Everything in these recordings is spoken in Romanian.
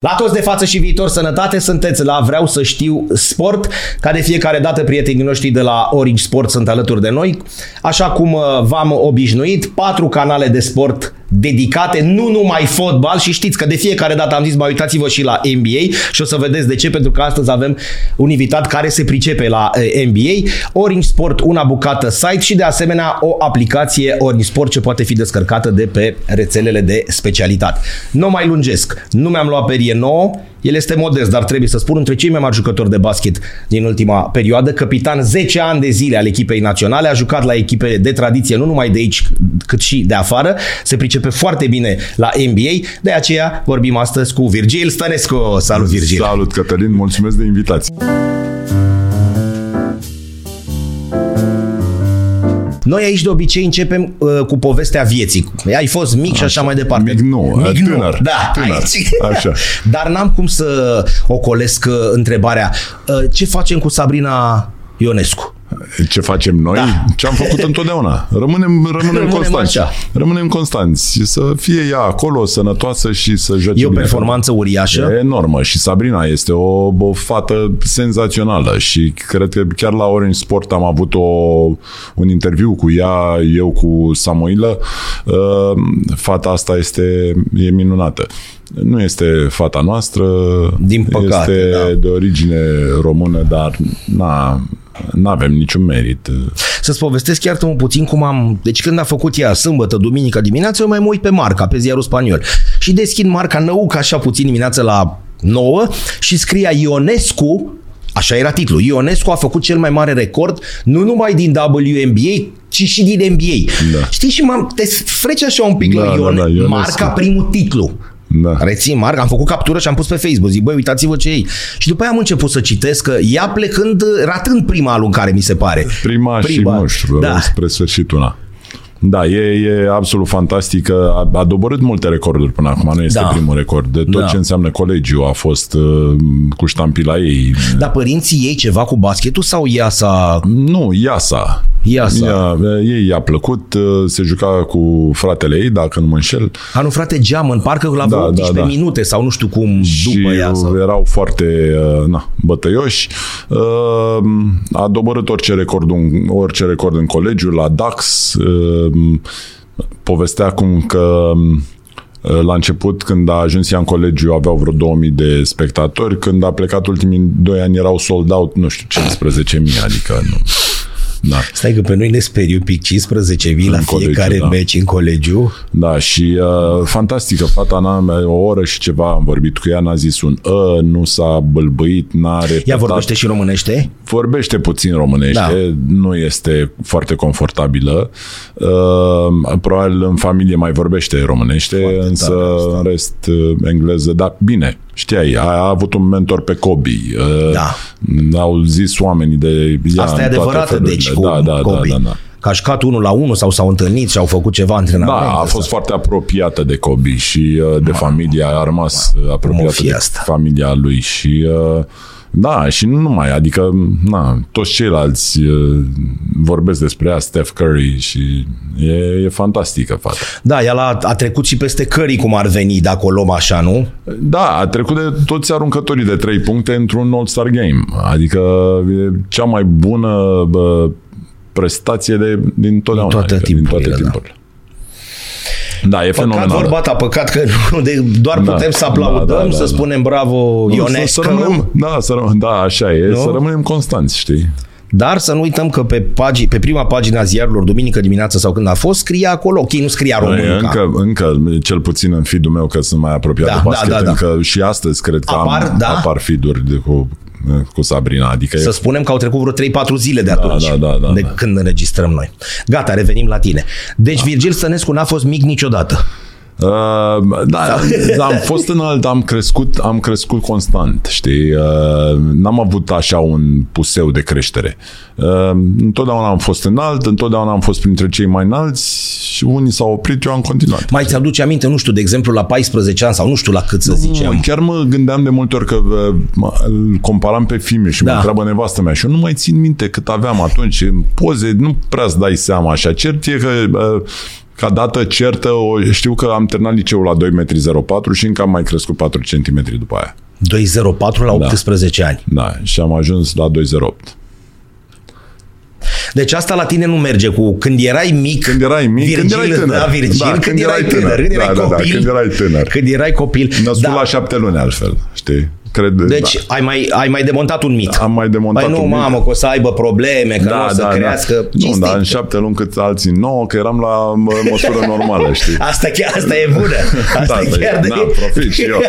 La toți de față și viitor sănătate, sunteți la Vreau să știu sport, ca de fiecare dată prietenii noștri de la Orange Sport sunt alături de noi. Așa cum uh, v-am obișnuit, patru canale de sport dedicate, nu numai fotbal. Și știți că de fiecare dată am zis, mai uitați-vă și la NBA și o să vedeți de ce, pentru că astăzi avem un invitat care se pricepe la uh, NBA, Orange Sport, una bucată site și de asemenea o aplicație Orange Sport ce poate fi descărcată de pe rețelele de specialitate. Nu mai lungesc, nu mi-am luat perie nouă, el este modest, dar trebuie să spun între cei mai mari jucători de basket din ultima perioadă, capitan 10 ani de zile al echipei naționale, a jucat la echipe de tradiție nu numai de aici, cât și de afară, se pricepe foarte bine la NBA, de aceea vorbim astăzi cu Virgil Stănescu. Salut Virgil! Salut Cătălin, mulțumesc de invitație! Noi aici de obicei începem uh, cu povestea vieții. Ai fost mic și așa mai departe. Mic nu, mic tânăr. Nu. Da, tânăr. Aici. Așa. Dar n-am cum să ocolesc uh, întrebarea. Uh, ce facem cu Sabrina Ionescu? Ce facem noi? Da. Ce am făcut întotdeauna? Rămânem, rămânem, Rămânem constanți. așa. Rămânem constanți. Să fie ea acolo, sănătoasă și să joace E o bine. performanță uriașă. E enormă și Sabrina este o, o fată senzațională și cred că chiar la Orange Sport am avut o, un interviu cu ea, eu cu Samoilă. Uh, Fata asta este e minunată. Nu este fata noastră, Din păcate, este da. de origine română, dar na, nu avem niciun merit. Să-ți povestesc chiar un puțin cum am... Deci când a făcut ea sâmbătă, duminică dimineață, eu mai mă uit pe marca, pe ziarul spaniol. Și deschid marca năuc așa puțin dimineață la 9 și scria Ionescu Așa era titlul. Ionescu a făcut cel mai mare record, nu numai din WNBA, ci și din NBA. Da. Știi, și m-am... Te frece așa un pic Da, la da, Ione, da, Ionescu. marca primul titlu. Da. Rețin marca, am făcut captură și am pus pe Facebook. Zic, băi, uitați-vă ce e. Și după aia am început să citesc că ea plecând, ratând prima aluncare, mi se pare. Prima, Prima. și, nu știu, Da. spre sfârșitul una. Da, e, e absolut fantastică. A, a doborât multe recorduri până acum. Nu este Da. primul record. De tot Da. ce înseamnă colegiu a fost uh, cu ștampila ei. Dar părinții ei ceva cu basketul sau ea s-a... Nu, Iasa. Iasa. Ea, ei i-a plăcut, uh, se juca cu fratele ei, dacă nu mă înșel. A, nu, frate, geamăn, parcă la vreo Da, 18 da, da. minute sau nu știu cum și după ea. Sau... erau foarte uh, na, bătăioși. Uh, A doborât orice record, în- orice record în colegiu, la DAX. Uh, Povestea cum că uh, la început, când a ajuns ea în colegiu, aveau vreo 2000 de spectatori. Când a plecat ultimii doi ani, erau sold out, nu știu, 15.000, adică nu. Da. Stai că pe noi ne sperie un pic 15 mii la În colegiu, fiecare da. meci în colegiu. Da, și uh, fantastică, fata n-a, o oră și ceva am vorbit cu ea, n-a zis un ă, nu s-a bălbăit, n-a repetat. Ea vorbește și românește? Vorbește puțin românește, da. nu este foarte confortabilă. Uh, probabil în familie mai vorbește românește, Foarte însă tare asta. în rest uh, engleză, dar bine, știai, a, a avut un mentor pe Kobe. Uh, Da. Au zis oamenii de ea Asta e în toate adevărată, felurile. deci, cu da, da, Kobe. da, da, da. Că a jucat unul la unul sau s-au întâlnit și au făcut ceva antrenament. Da, a fost sau- foarte apropiată de Kobe și uh, de familia, a rămas uh, apropiată fi de asta? familia lui și uh, da, și nu numai, adică na, toți ceilalți uh, vorbesc despre ea, Steph Curry și e, e fantastică fata. Da, ea a, a trecut și peste cării cum ar veni, dacă o luăm așa, nu? Da, a trecut de toți aruncătorii de trei puncte într-un All-Star Game, adică e cea mai bună bă, prestație de, din totdeauna. Din toate adică, din timpurile, toate da. timpurile. Da, e Păcat fenomenal. vorba ta, păcat că nu, de, doar Da. putem să aplaudăm, Da, da, da, să da. spunem bravo Nu, Ionescu, Să, să rămânem, da, să rămânem, da, așa e, Nu? să rămânem constanți, știi? dar să nu uităm că pe, pagi, pe prima pagina ziarilor, duminică dimineața sau când a fost, scria acolo, ok, nu scria românca. Încă, încă, cel puțin în feed-ul meu, că sunt mai apropiat Da, de basket, da, da, da. încă și astăzi cred că Apar, am, da? apar feed-uri de, cu, cu Sabrina, adică Să e, spunem că au trecut vreo 3-4 zile de atunci, da, da, da, de da. când înregistrăm noi. Gata, revenim la tine. Deci Virgil Stănescu n-a fost mic niciodată. Uh, da, am fost înalt, am crescut, am crescut constant, știi? Uh, n-am avut așa un puseu de creștere. Uh, întotdeauna am fost înalt, întotdeauna am fost printre cei mai înalți și unii s-au oprit, eu am continuat. Mai ți-aduce aminte, nu știu, de exemplu, la 14 ani sau nu știu la cât să Nu, zicem. chiar mă gândeam de multe ori că uh, mă- îl comparam pe filme și Da. mă întreabă nevastă mea și eu nu mai țin minte cât aveam atunci. În poze nu prea îți dai seama așa. Cert e că uh, ca dată certă, o, știu că am terminat liceul la 2,04 m și încă am mai crescut 4 cm după aia. 204 la 18 ani. Da, și am ajuns la 208. Deci asta la tine nu merge cu când erai mic. Când erai mic, Virgil, când erai tânăr. Da, Virgil, Da, când, când erai erai tânăr, tânăr. când erai Da, da, da, copil. când erai tânăr. Când erai copil. Născut Da. la șapte luni altfel, știi? Cred, Deci da. ai, mai, ai mai demontat un mit. Am mai demontat Păi nu, un mit. mamă, că o să aibă probleme, că nu o să crească. Nu, Cinstit. dar în șapte luni cât alții nouă, că eram la mă, măsură normală, știi? Asta, chiar, asta e bună. Asta Da, chiar da, de... da, profit și eu.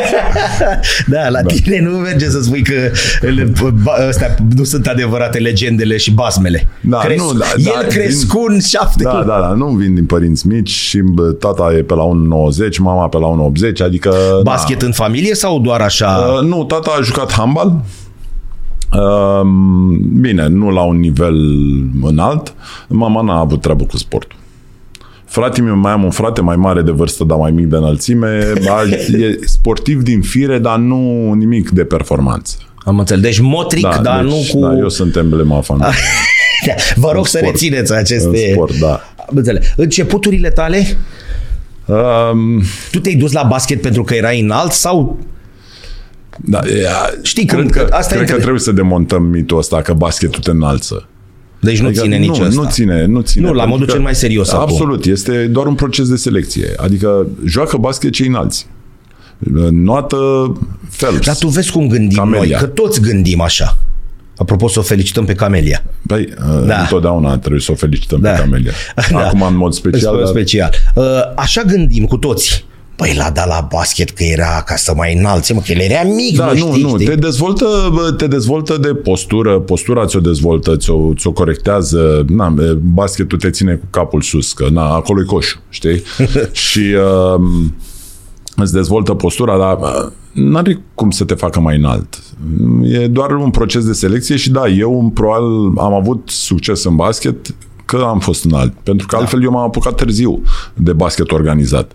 da, la tine nu merge să spui că ele- ba- astea nu sunt adevărate legendele și basmele. Da, nu, da, El da, crescut în șapte Da, luni. da, da, nu vin din părinți mici și bă, tata e pe la 1,90, mama pe la 1,80, adică... Basket în familie sau doar așa? Uh, nu, tata a jucat handbal. Uh, bine, nu la un nivel înalt. Mama n-a avut treabă cu sportul. Fratele meu, mai am un frate mai mare de vârstă, dar mai mic de înălțime. a- E sportiv din fire, dar nu nimic de performanță. Am înțeles. Deci motric, Da, dar deci, nu cu... Da, eu sunt emblema familiei. Vă rog În să sport. rețineți În aceste... sport, da. Am înțeles. Începuturile tale, Um, tu te-ai dus la basket pentru că erai înalt sau da, e, Știi cum, cred că că, asta e cred că între- trebuie să demontăm mitul ăsta că basketul te înalță. Deci nu Adică ține nici nu, ăsta. nu ține, nu ține. Nu, la pentru modul că- cel mai serios acum. Absolut, este doar un proces de selecție. Adică joacă basket cei înalți. Noată Phelps. Dar tu vezi cum gândim Camelia. noi, că toți gândim așa. Apropo, să o felicităm pe Camelia. Păi, Da. da. întotdeauna trebuie să o felicităm Da. pe Camelia. Da. Acum în mod special. În dar- special. Uh, Așa gândim cu toți. Păi l-a dat la basket că era ca să mai înalțe, mă, că el era mic, Da, nu, nu, știi, nu, știi? te dezvoltă, bă, te dezvoltă de postură, postura ți-o dezvoltă, ți-o, ți-o corectează, na, e, basketul te ține cu capul sus, că na, acolo e coșul, știi? și uh, îți dezvoltă postura, dar uh, n-are cum să te facă mai înalt. E doar un proces de selecție și da, eu probabil am avut succes în basket că am fost înalt. Pentru că altfel eu m-am apucat târziu de basket organizat.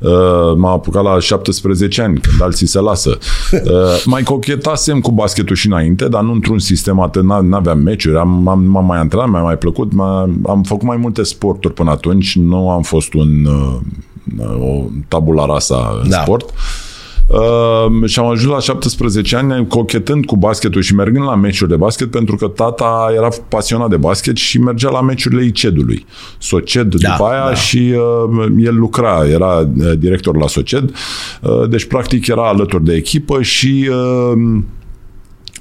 Uh, m-am apucat la 17 ani, când alții se lasă. Uh, mai cochetasem cu basketul și înainte, dar nu într-un sistem atât, n- n-aveam meciuri, am, am, m-am mai antrenat, mi-a mai plăcut, m-a, am făcut mai multe sporturi până atunci, nu am fost un uh, o tabula rasa în Da. sport. Uh, și am ajuns la 17 ani cochetând cu basketul și mergând la meciuri de basket pentru că tata era pasionat de basket și mergea la meciurile ICED-ului. Socied Da, după aia da. și uh, el lucra, era uh, director la Socied, uh, deci practic era alături de echipă și uh,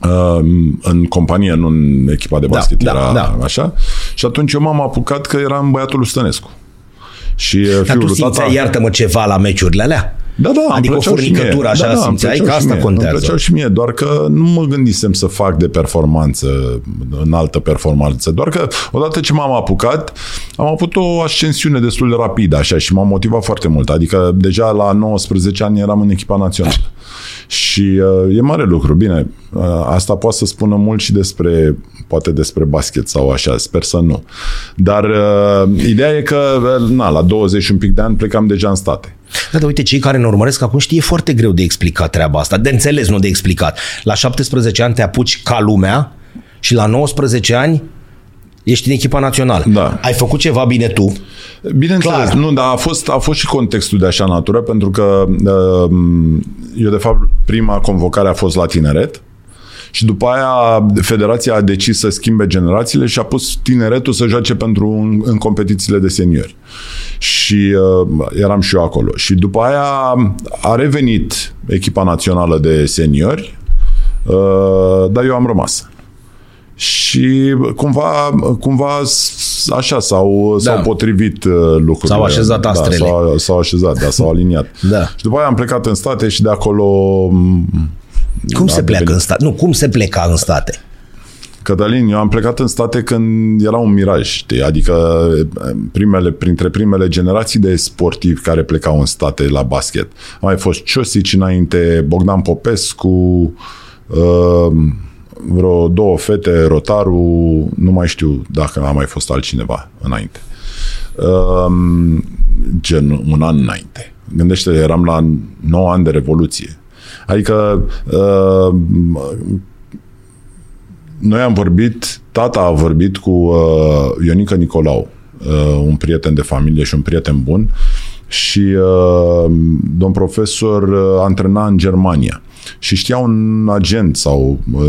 uh, în companie, nu în echipa de basket, da, era da. așa. Și atunci eu m-am apucat că eram băiatul lui Stănescu. Și uh, Dar fiul tu lui simțeai, tata... iartă-mă, ceva la meciurile alea? Da, da, îmi Adică o plăceau și mie. furnicătură așa da, da, îmi simțeai? plăceau Că și asta mie. contează. Îmi plăceau și mie, doar că nu mă gândisem să fac de performanță, în altă performanță. Doar că odată ce m-am apucat, am avut o ascensiune destul de rapidă așa și m-am motivat foarte mult. Adică deja la 19 ani eram în echipa națională. Și uh, e mare lucru. Bine, uh, asta poate să spună mult și despre, poate despre basket sau așa, sper să nu. Dar uh, ideea e că, uh, na, la 20 și un pic de ani plecam deja în state. Da, dar uite, cei care ne urmăresc acum știe foarte greu de explicat treaba asta, de înțeles, nu de explicat. La 17 ani te apuci ca lumea și la 19 ani ești în echipa națională. Da. Ai făcut ceva bine tu, Bineînțeles, Clar. nu, dar a fost, a fost și contextul de așa natură, pentru că uh, eu, de fapt, prima convocare a fost la tineret și după aia federația a decis să schimbe generațiile și a pus tineretul să joace pentru în, în competițiile de seniori. Și uh, eram și eu acolo. Și după aia a revenit echipa națională de seniori, uh, dar eu am rămas. Și cumva, cumva s- așa s-au, Da. s-au potrivit uh, lucrurile. S-au așezat da, astrele. s-au, s-au așezat, da, s-au aliniat. Da. Și după aia am plecat în state și de acolo m, cum Da, se pleacă devenit. în state? Nu, cum se pleca în state? Cătălin, eu am plecat în state când era un miraj, știi? Adică primele, printre primele generații de sportivi care plecau în state la basket. A mai fost Ciosici înainte, Bogdan Popescu, uh, vreo două fete, Rotaru, nu mai știu dacă a mai fost altcineva înainte. Uh, gen un an înainte. Gândește, eram la 9 ani de Revoluție. Adică uh, noi am vorbit, tata a vorbit cu uh, Ionica Nicolau uh, un prieten de familie și un prieten bun și uh, domn profesor uh, antrena în Germania și știa un agent sau uh,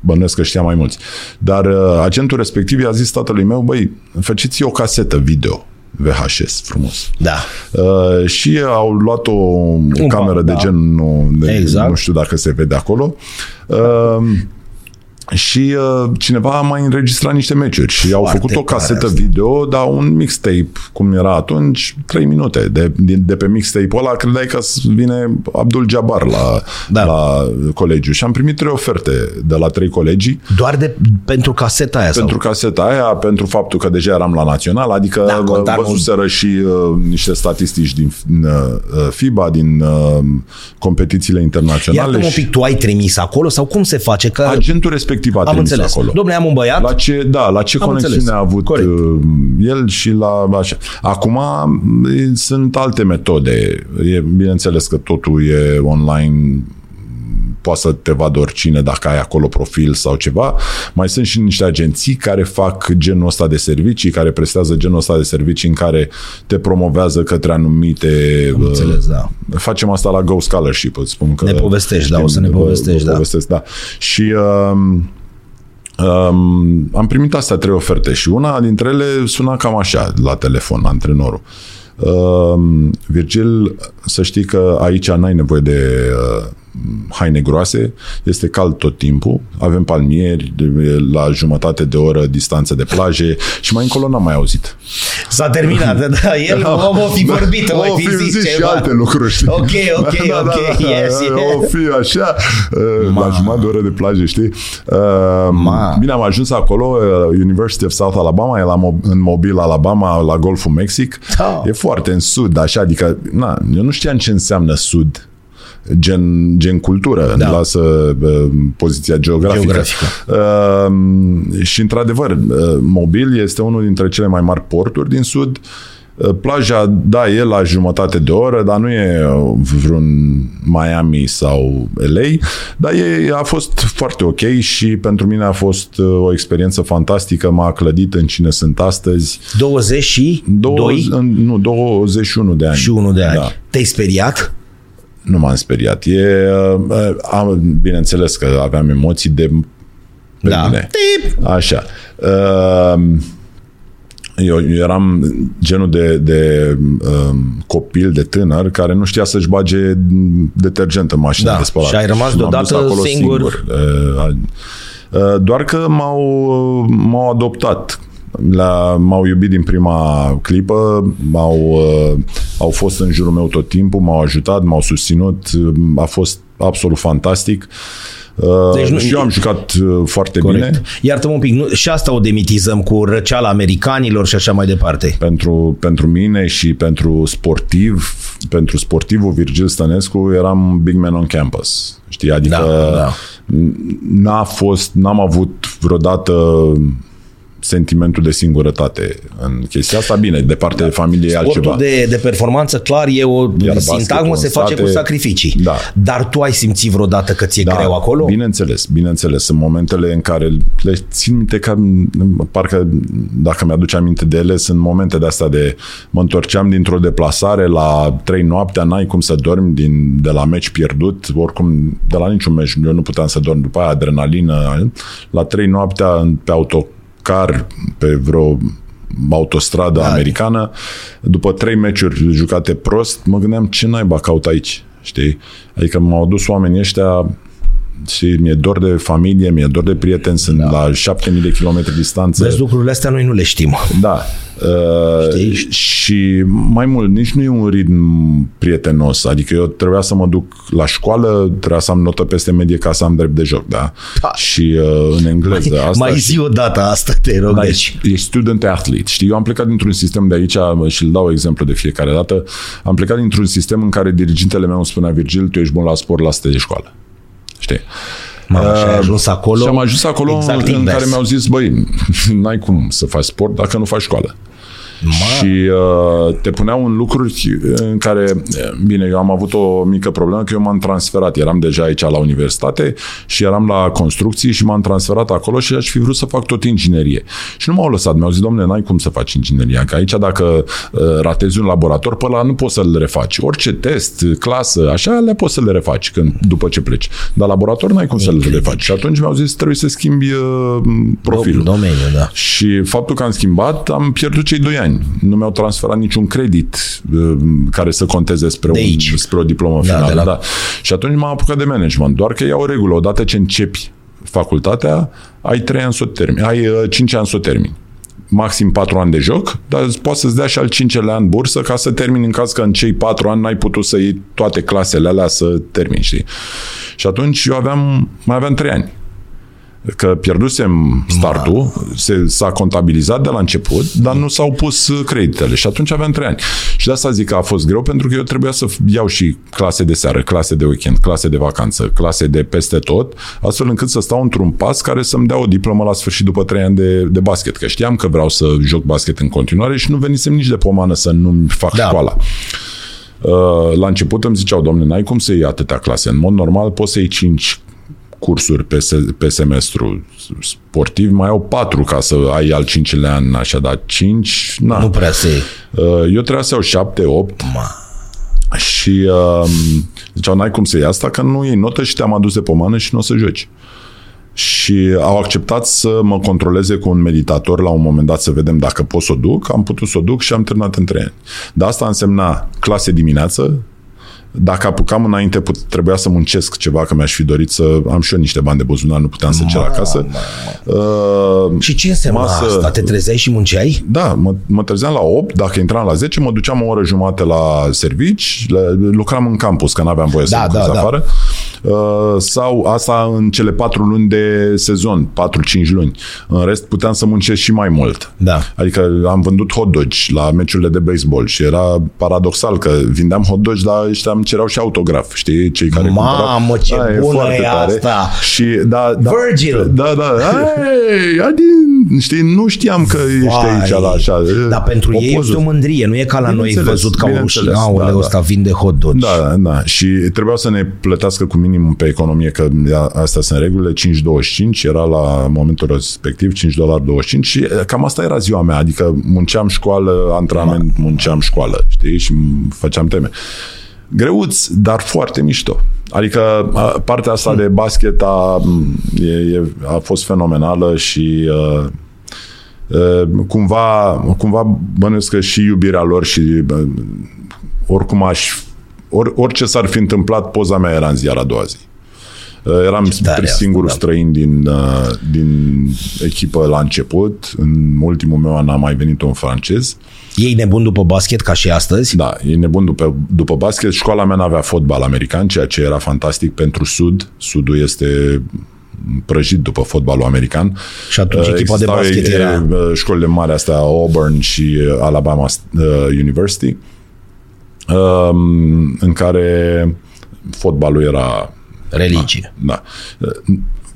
bănuiesc că știa mai mulți. Dar uh, agentul respectiv i-a zis tatălui meu, băi, faceți o casetă video VHS, frumos. Da. Uh, și au luat o Un cameră pa- de da. gen, nu, de, Exact. nu știu dacă se vede acolo. Uh, și uh, cineva a mai înregistrat niște meciuri și au Foarte făcut o tare casetă asta. video, dar un mixtape, cum era atunci, 3 minute. De, de, de pe mixtape-ul ăla credeai că vine Abdul Jabbar la, Da. la colegiu. Și am primit trei oferte de la trei colegii Doar de, pentru caseta aia pentru sau? caseta aia, pentru faptul că deja eram la național, adică Da, conta da, nu- văzuseră și uh, niște statistici din uh, FIBA, din uh, competițiile internaționale. Iartă-mă un și pic, tu ai trimis acolo sau cum se face? Că agentul respectiv a am trimis înțeles. acolo. Domnule, am un băiat. La ce, da, la ce Am conexiune înțeles. a avut Corect. uh, el și la așa. Acum e, sunt alte metode. E, bineînțeles că totul e online poate să te vadă oricine dacă ai acolo profil sau ceva. Mai sunt și niște agenții care fac genul ăsta de servicii, care prestează genul ăsta de servicii în care te promovează către anumite... Am înțeles, da. Facem asta la Go Scholarship, îți spun că... Ne povestești, da, o să ne vă- povestești, vă da. povestesc, da. Și um, um, am primit astea trei oferte și una dintre ele suna cam așa la telefon, antrenorul. Um, Virgil, să știi că aici n-ai nevoie de uh, haine groase, este cald tot timpul, avem palmieri de- la jumătate de oră distanță de plaje și mai încolo n-am mai auzit. S-a terminat, da, el om o fi vorbit, o o fi zis și ceva. alte lucruri, știi? Ok, ok, ok, yes, O yes. fi așa, uh, la jumătate de oră de plajă, știi? Uh, Ma. Bine, am ajuns acolo, uh, University of South Alabama, e la, Mo- în Mobile, Alabama, la Golful Mexic. Da. E foarte în sud, așa, adică, na, eu nu știam ce înseamnă sud gen, gen cultură, da. Da. lasă uh, poziția geografică. Geografică. Uh, și într-adevăr, uh, Mobil este unul dintre cele mai mari porturi din sud. Uh, Plaja, da, e la jumătate de oră, dar nu e uh, vreun Miami sau LA, dar e, a fost foarte ok și pentru mine a fost uh, o experiență fantastică, m-a clădit în cine sunt astăzi. 22 Două, în, nu, 21 de ani. și 1 de ani. Da. Te-ai speriat? Nu m-am speriat. E, uh, am, bineînțeles că aveam emoții de pe Da. mine. Tip. Așa. Uh, Eu, eu eram genul de, de um, copil, de tânăr, care nu știa să-și bage detergent în mașina Da, de spălat. și ai rămas m-am dus deodată acolo singur. Uh, uh, Doar că m-au, m-au adoptat. La, m-au iubit din prima clipă, m-au, uh, au fost în jurul meu tot timpul, m-au ajutat, m-au susținut, a fost absolut fantastic. Deci Deci nu- și eu am jucat uh, foarte Corect. bine. Iartă-mă un pic, nu, și asta o demitizăm cu răceala americanilor și așa mai departe. pentru, pentru mine și pentru sportiv, pentru sportivul Virgil Stănescu, eram big man on campus. Știi? Adică Da, da. n-a fost, n-am avut vreodată sentimentul de singurătate în chestia asta. Bine, de partea de familie e altceva. Sportul de, de performanță, clar, e o Iar sintagmă, basketul se în face state- cu sacrificii. Da. Dar tu ai simțit vreodată că ți-e greu acolo? Bineînțeles, bineînțeles. În momentele în care le țin minte că parcă dacă mi-aduce aminte de ele, sunt momente de astea de mă întorceam dintr-o deplasare la trei noaptea, n-ai cum să dormi din, de la meci pierdut, oricum de la niciun meci, eu nu puteam să dorm după aia, adrenalină, la trei noaptea în- pe autocar, pe vreo autostradă Da. americană, după trei meciuri jucate prost, mă gândeam ce naiba caut aici, știi? Adică m-au dus oamenii ăștia și mi-e dor de familie, mi-e dor de prieteni, sunt da. la 7000 de kilometri distanță. Vezi, lucrurile astea noi nu le știm. Da. Uh, Știi? și mai mult, nici nu e un ritm prietenos. Adică eu trebuia să mă duc la școală, trebuia să am notă peste medie ca să am drept de joc, da? Da. Și uh, în engleză. Asta mai și- zi o dată asta, te rog. da, deci. ești, ești student athlete. Știi, eu am plecat dintr-un sistem de aici și îl dau exemplu de fiecare dată. Am plecat dintr-un sistem în care dirigintele meu îmi spunea Virgil, tu ești bun la sport, lasă-te de școală. Știi? Mamă, și ai ajuns acolo. Și am ajuns acolo exact în invers. care mi-au zis, băi, n-ai cum să faci sport dacă nu faci școală. Și uh, te puneau în lucruri în care, bine, eu am avut o mică problemă că eu m-am transferat. Eram deja aici la universitate și eram la construcții și m-am transferat acolo și aș fi vrut să fac tot inginerie. Și nu m-au lăsat. Mi-au zis, domnule, n-ai cum să faci ingineria. Că aici dacă uh, ratezi un laborator, pe ăla nu poți să-l refaci. Orice test, clasă, așa, le poți să le refaci când, după ce pleci. Dar laborator n-ai cum să-l refaci. Și atunci mi-au zis, trebuie să schimbi uh, profilul. Domeniu, da. Și faptul că am schimbat, am pierdut cei doi ani. Nu mi-au transferat niciun credit uh, care să conteze spre, De un, aici. spre o diplomă Da, finală. de la- Da. Și atunci m-am apucat de management. Doar că iau o regulă. Odată ce începi facultatea, ai 3 ani să o termini. Ai uh, 5 ani să o termini maxim 4 ani de joc, dar îți poate să-ți dea și al 5 an bursă ca să termini în caz că în cei 4 ani n-ai putut să iei toate clasele alea să termini, știi? Și atunci eu aveam, mai aveam 3 ani că pierdusem startul, se, s-a contabilizat de la început, dar nu s-au pus uh, creditele și atunci aveam trei ani. Și de asta zic că a fost greu, pentru că eu trebuia să iau și clase de seară, clase de weekend, clase de vacanță, clase de peste tot, astfel încât să stau într-un pas care să-mi dea o diplomă la sfârșit după trei ani de, de basket, că știam că vreau să joc basket în continuare și nu venisem nici de pomană să nu-mi fac Da. școala. Uh, La început îmi ziceau, domne, n-ai cum să iei atâtea clase. În mod normal poți să iei 5 cursuri pe, se, pe semestru sportiv, mai au patru ca să ai al cincilea an, așa, dar cinci, na. Nu prea se... Uh, Eu trebuia să iau șapte, opt Ma. și uh, ziceau, n-ai cum să iei asta, că nu iei notă și te-am adus de pomană și nu o să joci. Și au acceptat să mă controleze cu un meditator la un moment dat să vedem dacă pot să o duc. Am putut să o duc și am terminat în trei ani. Dar asta însemna clase dimineață, dacă apucam înainte, put, trebuia să muncesc ceva, că mi-aș fi dorit să am și eu niște bani de buzunar, nu puteam să cer acasă. Uh, Și ce înseamnă Masă- asta? Te trezeai și munceai? da, mă, mă trezeam la 8, dacă intram la 10, mă duceam o oră jumate la servici, le, lucram în campus, că n-aveam voie să Da, lucrez da, da. afară. Uh, sau asta în cele 4 luni de sezon, 4-5 luni. În rest puteam să muncesc și mai mult. Da. Adică am vândut hot dogi la meciurile de baseball și era paradoxal că vindeam hot dogi, dar ăștia îmi cereau și autograf, știi? Cei care Mamă, cumpărau. ce Da, bună foarte e asta! Și da, da, Virgil! Da, da. Hey, Adin, știi, nu știam că ești Vai. aici la așa. Dar pentru o ei poză. este o mândrie, nu e ca la noi Bineînțeles, văzut ca o rușine. bineînțeles, Aoleu, da, da. ăsta vinde hot dogi. Da, da. Și trebuiau să ne plătească cu minimum pe economie, că ea- astea sunt regulile, 5,25, era la momentul respectiv 5 dolari 25 și cam asta era ziua mea, adică munceam școală, antrenament, munceam școală, știi, și m- făceam teme. Greuț, dar foarte mișto. Adică a, partea asta de basket a, e, e, a fost fenomenală și uh, uh, cumva, cumva bănuiesc că și iubirea lor și uh, oricum aș or, orice s-ar fi întâmplat, poza mea era în ziar a doua zi. Uh, Eram tare asta, singurul da. străin din, uh, din echipă la început. În ultimul meu an a mai venit un francez. Ei nebun după basket ca și astăzi? Da, e nebun după, după basket. Școala mea n-avea fotbal american, ceea ce era fantastic pentru Sud. Sudul este prăjit după fotbalul american. Și atunci echipa de Existau, basket e, era- e, școlile mari astea, Auburn și Alabama uh, University, um, în care fotbalul era Religie. da.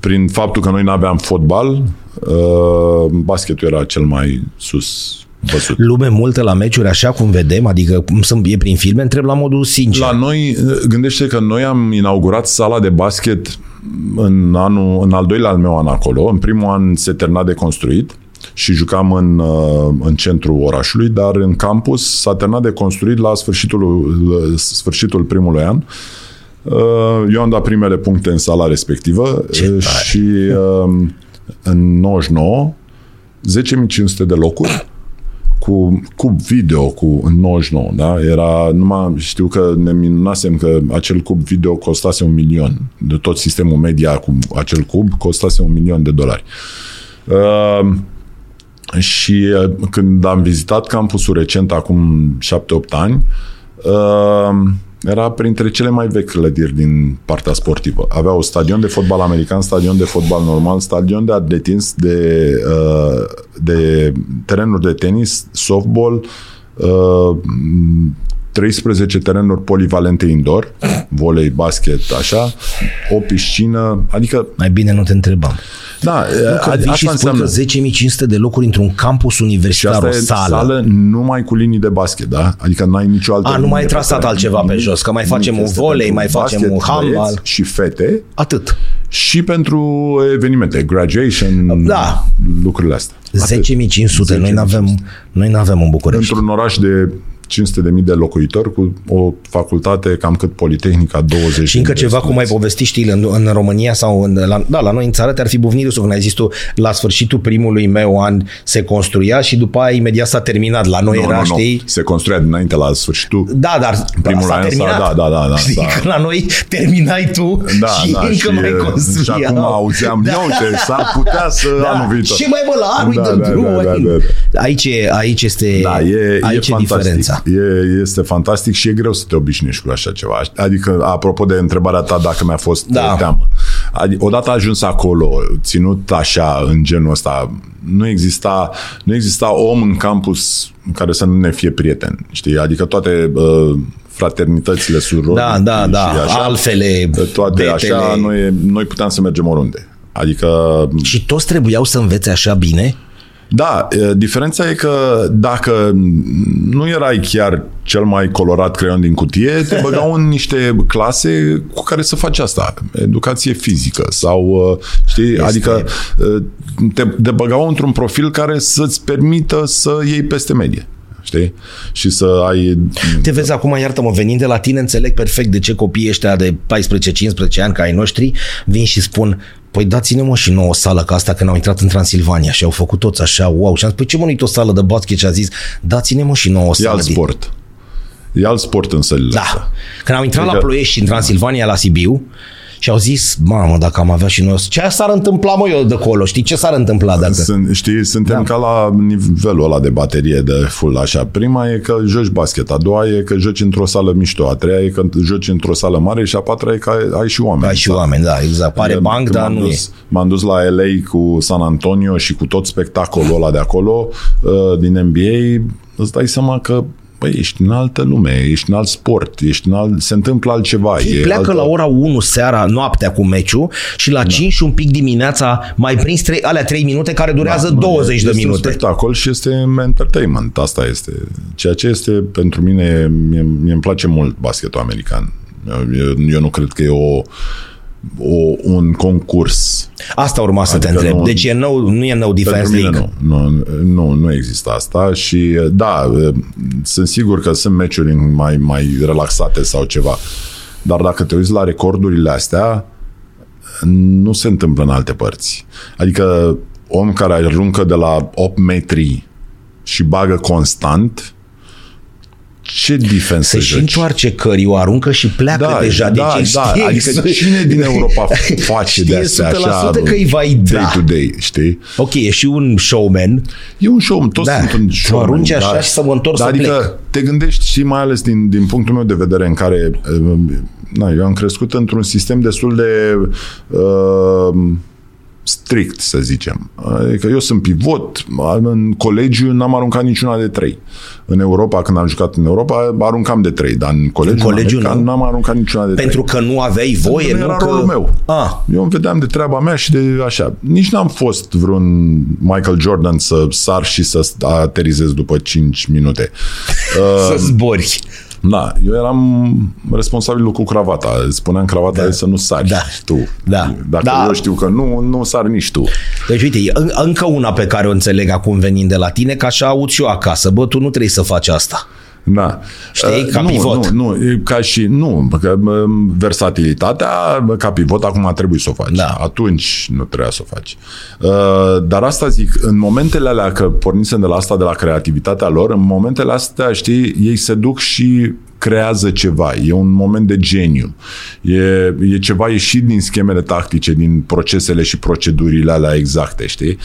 Prin faptul că noi nu aveam fotbal, uh, basketul era cel mai sus văzut. Lume multă la meciuri, așa cum vedem, adică cum sunt, e prin filme, întreb la modul sincer. La noi, gândește că noi am inaugurat sala de basket în, anul, în al doilea al meu an acolo. În primul an se termina de construit și jucam în, uh, în centrul orașului, dar în campus s-a terminat de construit la sfârșitul, la sfârșitul primului an. Uh, Eu am dat primele puncte în sala respectivă Ce uh, tare! și uh, în 99 10.500 de locuri cu cub video cu în 99, da? Era numai, știu că ne minunasem că acel cub video costase un milion. De tot sistemul media cu acel cub costase un milion de dolari. Uh, și uh, când am vizitat campusul recent, acum 7-8 ani, uh, era printre cele mai vechi clădiri din partea sportivă. Avea un stadion de fotbal american, stadion de fotbal normal, stadion de atletism, de, uh, de terenuri de tenis, softball, uh, 13 terenuri polivalente indoor, volei, basket, așa, o piscină, adică... Mai bine nu te întrebam. Da, Nu, că vii și asta spun înseamnă. că 10.500 de locuri într-un campus Și universitar, asta o e sală. sală numai cu linii de basket, da? Adică n-ai nicio altă A, nu linie mai e pe trasat care- altceva pe nimic, jos, că mai nimic. facem un Este volei, pentru mai facem basket, un handbal. băieți Și fete Atât. și pentru evenimente, graduation, Da. lucrurile astea. 10.500. Noi n-avem, noi n-avem în București. Într-un oraș de 500.000 de locuitori cu o facultate cam cât Politehnica 20 Și încă de ceva, cum ai studenți. povestit, știi, în, în România sau în, la, da, la noi în țară te-ar fi bufnit râsul când ai zis tu, la sfârșitul primului meu an se construia și după aia imediat s-a terminat. La noi Nu, era, nu, nu. știi, Se construia dinainte la sfârșitul Da, dar Primul s-a an s-a- terminat. da, da, da, da, Știi da. că la noi terminai tu da, și da, încă și, mai construiau. și acum auzeam, ia uite, s-ar putea să anul viitor. Și mai bă, la anul Da, da, da, drum. da, da, da. Aici, e, aici este, Da, e, aici e e diferența. Fantastic. E, este fantastic și e greu să te obișnuiești cu așa ceva. Adică, apropo de întrebarea ta dacă mi-a fost Da. teamă. Adică, odată ajuns acolo, ținut așa, în genul ăsta, nu exista, nu exista om în campus în care să nu ne fie prieten. Știi? Adică toate uh, fraternitățile, surori Da, da, și da. așa, Alfele, toate betele. așa, noi, noi puteam să mergem oriunde. Adică Și toți trebuiau să învețe așa bine? Da, e, diferența e că dacă nu erai chiar cel mai colorat creion din cutie, te băgau în niște clase cu care să faci asta. Educație fizică sau, uh, știi, este... adică uh, te, te băgau într-un profil care să-ți permită să iei peste medie. Știi? Și să ai... Te vezi acum, iartă-mă, venind de la tine, înțeleg perfect de ce copiii ăștia de 14-15 ani ca ai noștri vin și spun Păi dați-ne mă și nouă o sală ca asta când au intrat în Transilvania și au făcut toți așa, wow. Și am spus, păi ce mă, nu o sală de basket? Și a zis, dați-ne mă și nouă o E sală. alt din- sport. E alt sport în sălile Da. astea. Când au intrat la Adică- Ploiești și în Transilvania, la Sibiu, și au zis, mamă, dacă am avea și noi... Ce s-ar întâmpla, mă, eu de acolo? Știi ce s-ar întâmpla dacă... Sunt, știi, suntem da. ca la nivelul ăla de baterie de full așa. Prima e că joci basket, a doua e că joci într-o sală mișto, a treia e că joci într-o sală mare și a patra e că ai, ai și oameni. Ai și Da. oameni, da, exact. Pare Adică banc, când dar m-am nu e. dus, M-am dus la LA cu San Antonio și cu tot spectacolul ăla de acolo, uh, din NBA, îți dai seama că Băi, ești în altă lume, ești în alt sport, ești în alt, se întâmplă altceva. Ei e pleacă altă... la ora 1 seara, noaptea cu meciul și la 5 și un pic dimineața mai prins trei, alea 3 minute care durează Da, nu, 20 de este un minute. spectacol și este entertainment. Asta este. Ceea ce este pentru mine, mie, mie îmi place mult basketul american. Eu, eu nu cred că e o, o, un concurs. Asta urma să te Adică întreb. nu- Deci e no, nu e no Pentru defense mine league. nu. Nu, nu. nu există asta și da, sunt sigur că sunt meciuri mai, mai relaxate sau ceva. Dar dacă te uiți la recordurile astea, nu se întâmplă în alte părți. Adică om care aruncă de la 8 metri și bagă constant, ce defense Se să și joci? întoarce cării, o aruncă și pleacă Da, deja. da, deci da. știi, Adică cine din Europa face de Știe astea 100% așa că îi va day da. to day, știi? Ok, e și un showman. E un show, toți Da, sunt un să show. arunci așa și să mă întorc să adică plec. te gândești și mai ales din, din punctul meu de vedere în care uh, na, eu am crescut într-un sistem destul de uh, strict, să zicem. Adică eu sunt pivot, în colegiu n-am aruncat niciuna de trei. În Europa, când am jucat în Europa, aruncam de trei, dar în colegiu, În colegiu american, nu? n-am aruncat niciuna de Pentru trei. că nu aveai voie, nu nu era că... rolul meu. Ah, Eu îmi vedeam de treaba mea și de așa. Nici n-am fost vreun Michael Jordan să sar și să aterizez după 5 minute. să zbori. Da, eu eram responsabil cu cravata. Spuneam cravata da. să nu sari Da. tu. Da. Dacă Da. eu știu că nu, nu sari nici tu. Deci uite, e în- încă una pe care o înțeleg acum venind de la tine, că așa aud și eu acasă. Bă, tu nu trebuie să faci asta. Da. Știi, ca nu, pivot. Nu, nu, e ca și, nu, că mă, versatilitatea, mă, ca pivot, acum trebuie să o faci. Da. Atunci nu trebuia să o faci. Uh, Dar asta zic, în momentele alea, că pornisem de la asta, de la creativitatea lor, în momentele astea, știi, ei se duc și creează ceva. E un moment de geniu. E, e ceva ieșit din schemele tactice, din procesele și procedurile alea exacte, știi?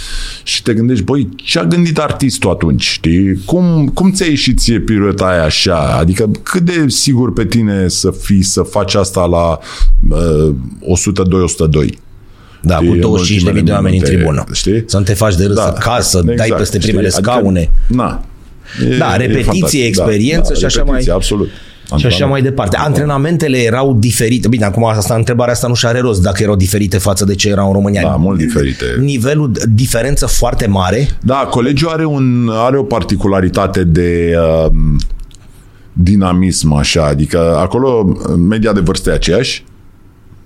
Și te gândești, băi, ce a gândit artistul atunci, știi? Cum, cum ți-a ieșit ție pirueta aia așa? Adică cât de sigur pe tine să fii, să faci asta la uh, 102-102? Da, Știi, cu în 25 de mii de ultimele oameni în minute, tribună. Știi? Să nu te faci de râs Da, acasă, să dai exact, peste știi? primele Adică, scaune. na. E, Da, e repetiție, fantastic. experiență și așa repetiție, mai- absolut. Și așa mai departe. Antrenamentele erau diferite. Bine, acum asta, întrebarea asta nu și are rost dacă erau diferite față de ce erau în România. Da, mult diferite. Nivelul, diferență foarte mare. Da, colegiul are, un, are o particularitate de uh, dinamism, așa, adică acolo media de vârstă e aceeași,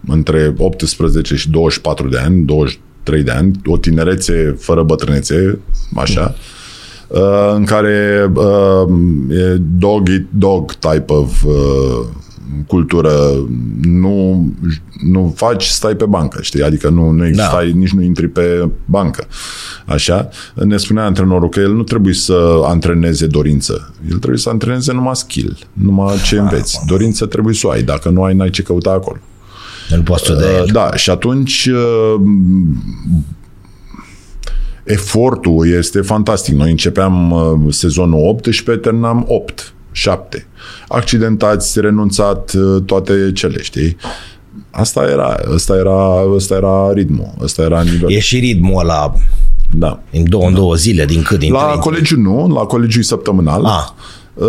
între 18 și 24 de ani, 23 de ani, o tinerețe fără bătrânețe, așa, uh, în care uh, e dog eat dog type of uh, cultură, nu, nu faci, stai pe bancă, știi? Adică nu, nu Da. stai, nici nu intri pe bancă. Așa? Ne spunea antrenorul că el nu trebuie să antreneze dorință. El trebuie să antreneze numai skill, numai ce înveți. Dorință trebuie să o ai. Dacă nu ai, n-ai ce căuta acolo. Nu poți să de el. Uh, Da, și atunci uh, efortul este fantastic. Noi începeam uh, sezonul 18, terminam 8, 7. Accidentați, renunțat, uh, toate cele, știi? Asta era, asta era, asta era ritmul, asta era nivelul. E și ritmul ăla Da. în două, în două zile, din cât? Din La trei? colegiu nu, la colegiu e săptămânal. Ah. Uh,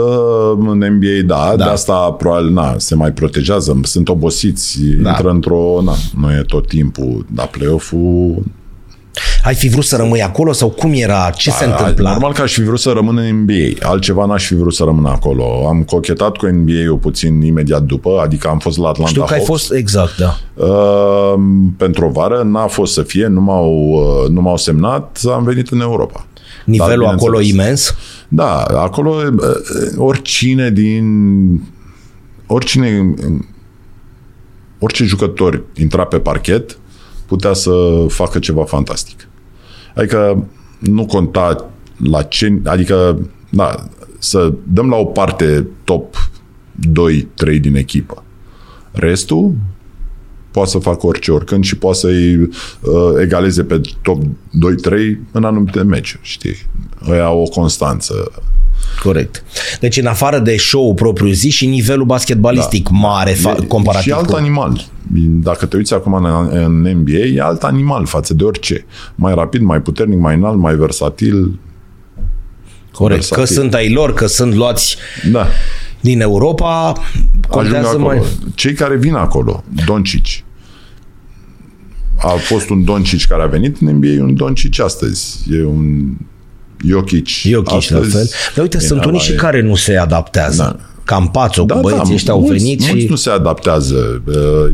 În NBA, da, Da. da, de asta probabil na, se mai protejează, sunt obosiți, Da. da. intră într-o, na, nu e tot timpul, dar play-off-ul Ai fi vrut să rămâi acolo sau cum era? Ce se A, întâmpla? Normal că aș fi vrut să rămân în NBA. Altceva n-aș fi vrut să rămân acolo. Am cochetat cu NBA-ul puțin imediat după, adică am fost la Atlanta Știu că ai Hawks. fost, exact, da. Uh, pentru o vară, n-a fost să fie, nu m-au, uh, nu m-au semnat, am venit în Europa. Nivelul Dar, acolo bineînțeles, imens. Da, acolo uh, oricine din... Oricine... Orice jucător intra pe parchet putea să facă ceva fantastic. Adică nu conta la ce... Adică, da, să dăm la o parte top 2-3 din echipă. Restul poate să facă orice, oricând și poate să-i uh, egaleze pe top 2-3 în anumite meciuri, știi? Ăia o constanță. Corect. Deci în afară de show propriu zis și nivelul basketbalistic da. mare fa- comparativ Și alt cu... animal. Dacă te uiți acum în, în NBA, e alt animal față de orice. Mai rapid, mai puternic, mai înalt, mai versatil. Corect. Că versatil. sunt ai lor, că sunt luați Da. din Europa, Ajung contează acolo. mai... Cei care vin acolo, Doncic. A fost un Doncic care a venit în NBA, e un Doncic astăzi. E un Jokic, Jokic la astăzi. fel. Dar uite, Bine, sunt unii ăla și e- care nu se adaptează. Da. Campațo cu băieții ăștia au mulți, venit mulți și... nu se adaptează.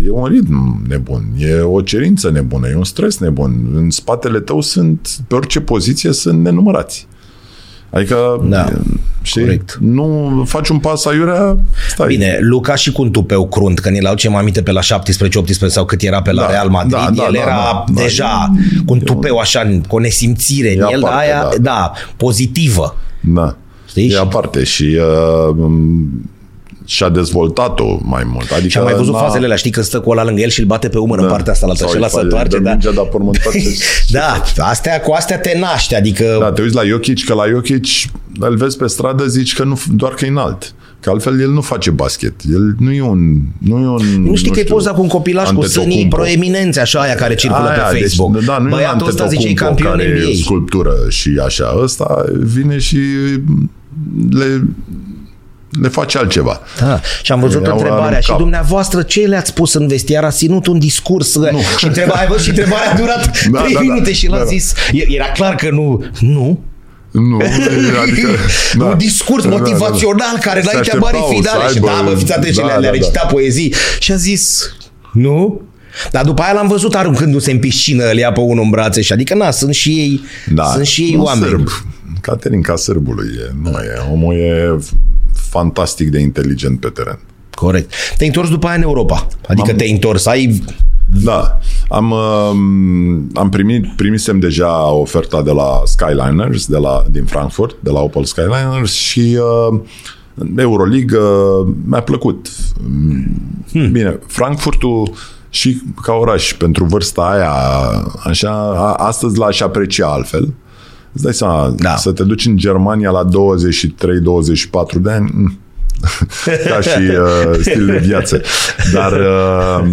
E un ritm nebun, e o cerință nebună, e un stres nebun. În spatele tău sunt, pe orice poziție, sunt nenumărați. Adică, Da, știi, corect. nu faci un pas aiurea, stai. Bine, Luca și cu un tupeu crunt, că ne l-au ce mai aminte pe la 17-18 sau cât era pe la Da, Real Madrid, da, da, el da, era da, da. deja cu un tupeu așa, cu o nesimțire în E el, aparte, aia, da. da, pozitivă. Da. Știi? E aparte și uh, și-a dezvoltat-o mai mult. Adică Și am mai văzut n-a- fazele alea, știi că stă cu ăla lângă el și îl bate pe umăr în partea asta la altă Sau și îi ăla se face- toarce, dă da. mingea, dar pe urmă întoarce- Da, astea, cu astea te naște, adică Da, te uiți la Jokic, că la Jokic îl vezi pe stradă, zici că nu, doar că e înalt. Că altfel el nu face basket. El nu e un... Nu, e un, nu știi că e poza cu un copilaș cu sânii Antetokounmpo. proeminențe, așa aia care circulă Aia, pe Facebook. Deci, da, nu Băiatul e ăsta un zice e Antetokounmpo campion care e NBA. sculptură și așa. Ăsta vine și le, le face altceva. Da. Și am văzut Iau întrebarea în și cap. dumneavoastră ce le-ați spus în vestiar? A ținut un discurs nu. și întrebarea, ai văzut, și întrebarea a durat Da, 3 da, da. minute și l-a Da, da. zis. E- Era clar că nu. Nu. Nu, adică... un discurs Da, da, da. motivațional care Se înaintea marii așteptau să finale. Și aibă- da, bă, fiți atenți, da, le-a, le-a da, recitat poezii. Și a zis, nu? Dar după aia l-am văzut aruncându-se în piscină, îl ia pe unul în brațe și adică na, sunt și ei, Da, sunt și ei un oameni. Sârb. Caterinca sârbului e, nu e. Omul e fantastic de inteligent pe teren. Corect. Te-ai întors după aia în Europa. Adică Am- te-ai întors, ai Da, am, um, am primit, primisem deja oferta de la Skyliners, de la, din Frankfurt, de la Opel Skyliners și uh, Euroleague uh, mi-a plăcut. Hmm. Bine, Frankfurtul și ca oraș, pentru vârsta aia, așa, a, astăzi l-aș aprecia altfel. Îți dai seama, Da. să te duci în Germania la 23-24 de ani, mm, ca și uh, stil de viață, dar uh,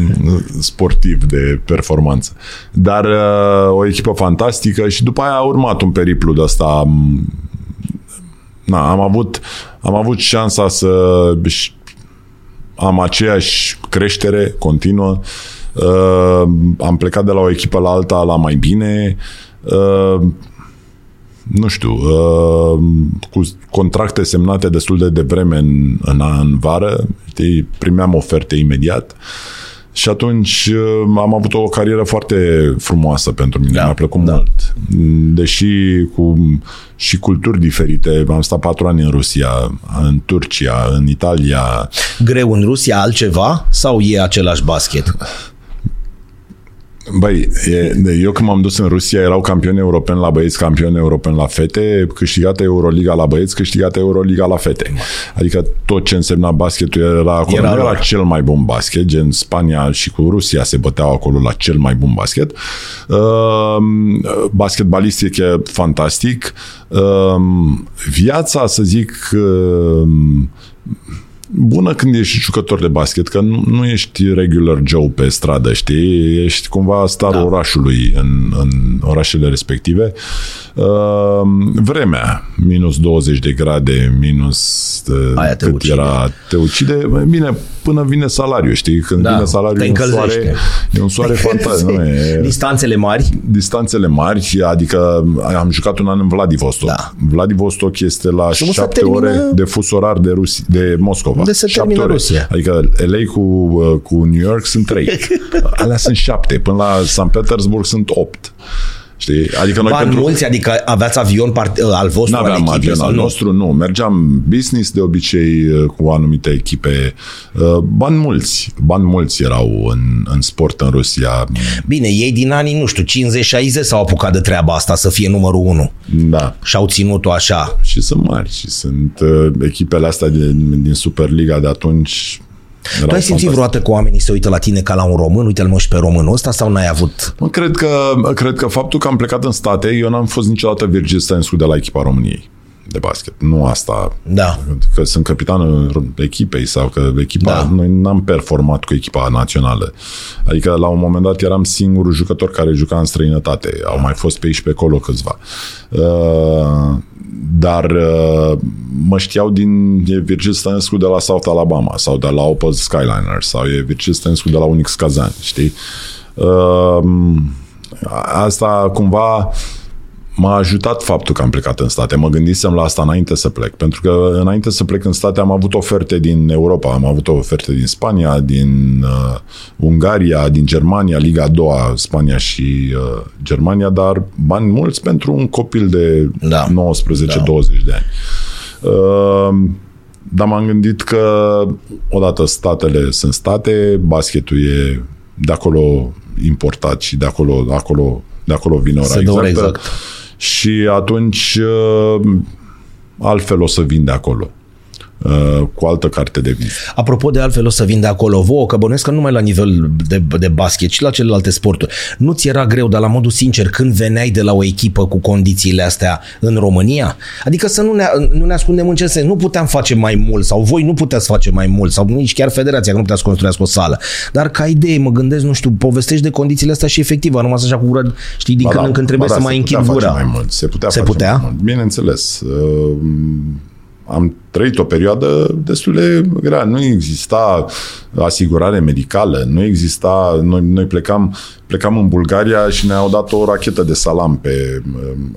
sportiv de performanță. Dar uh, o echipă fantastică și după aia a urmat un periplu de ăsta m, na, am avut, am avut șansa să am aceeași creștere continuă. Uh, am plecat de la o echipă la alta la mai bine. Uh, nu știu, uh, cu contracte semnate destul de devreme în, în, în vară, știi, primeam oferte imediat. Și atunci uh, am avut o carieră foarte frumoasă pentru mine, da, mi-a plăcut da. mult. Deși cu și culturi diferite, am stat patru ani în Rusia, în Turcia, în Italia. Greu în Rusia altceva sau e același basket? Băi, e, eu când m-am dus în Rusia erau campioni europeni la băieți, campioni europeni la fete, câștigată Euroliga la băieți, câștigată Euroliga la fete. Adică tot ce însemna basketul era acolo. Era, era cel mai bun basket, gen Spania și cu Rusia se băteau acolo la cel mai bun basket. Uh, basketbalistic e fantastic. Uh, viața, să zic, uh, bună când ești jucător de basket, că nu, nu ești regular Joe pe stradă, știi? Ești cumva starul da. orașului în, în orașele respective. Uh, vremea, minus 20 de grade, minus uh, Aia te cât ucide. era, te ucide. Bine, până vine salariul, știi? Când da, vine salariul, e un soare, e un soare fantastic. Nu, e, distanțele mari? Distanțele mari, adică am jucat un an în Vladivostok. Da. Vladivostok este la și 7 termină... ore de fus orar de, Rusi, de Moscova. Unde se termină ore. Rusia. Adică LA cu, uh, cu New York sunt 3. Alea sunt 7. Până la St. Petersburg sunt 8. Știi? Adică noi Bani pentru... mulți, adică aveați avion part... Uh, al vostru, Nu aveam avion al nostru, nu. Mergeam business de obicei uh, cu anumite echipe. Uh, bani mulți. Bani mulți erau în, în sport în Rusia. Bine, ei din anii, nu știu, 50-60 s-au apucat de treaba asta să fie numărul 1. Da. Și au ținut-o așa. Și sunt mari. Și sunt uh, echipele astea din, din Superliga de atunci era tu ai simțit vreodată că oamenii se uită la tine ca la un român, uite-l mă și pe românul ăsta sau n-ai avut? Mă, cred că, cred că faptul că am plecat în state, eu n-am fost niciodată Virgil Stănescu de la echipa României de basket. Nu asta. Da. Că sunt capitanul echipei sau că echipa... Da. Noi n-am performat cu echipa națională. Adică la un moment dat eram singurul jucător care juca în străinătate. Au mai fost pe aici pe acolo câțiva. Uh, dar uh, mă știau din e Virgil Stănescu de la South Alabama sau de la Opus Skyliners sau e Virgil Stănescu de la Unix Kazan, știi? Uh, asta cumva m-a ajutat faptul că am plecat în state. Mă gândisem la asta înainte să plec, pentru că înainte să plec în state am avut oferte din Europa, am avut oferte din Spania, din uh, Ungaria, din Germania, Liga a doua, Spania și uh, Germania, dar bani mulți pentru un copil de da. 19-20 da. de ani. Uh, dar m-am gândit că odată statele sunt state, basketul e de acolo importat și de acolo, acolo, de acolo vine ora Se exactă. Exact și atunci uh, altfel o să vin de acolo uh, cu altă carte de vizită. Apropo de altfel o să vin de acolo vouă, că bănuiesc că numai la nivel de, de basket, ci la celelalte sporturi. Nu ți era greu, dar la modul sincer, când veneai de la o echipă cu condițiile astea în România? Adică să nu ne, nu ne ascundem în ce sens. Nu puteam face mai mult sau voi nu puteți face mai mult sau nici chiar federația că nu putea să construiască o sală. Dar ca idee, mă gândesc, nu știu, povestești de condițiile astea și efectiv, nu așa cu gură, știi, din ba când da, în când trebuie da, să mai închid gura. Mai mult. Se putea se face putea? Mai mult. Bineînțeles. Uh, am trăit o perioadă destul de grea. Nu exista asigurare medicală, nu exista... Noi, noi plecam plecam în Bulgaria și ne-au dat o rachetă de salam pe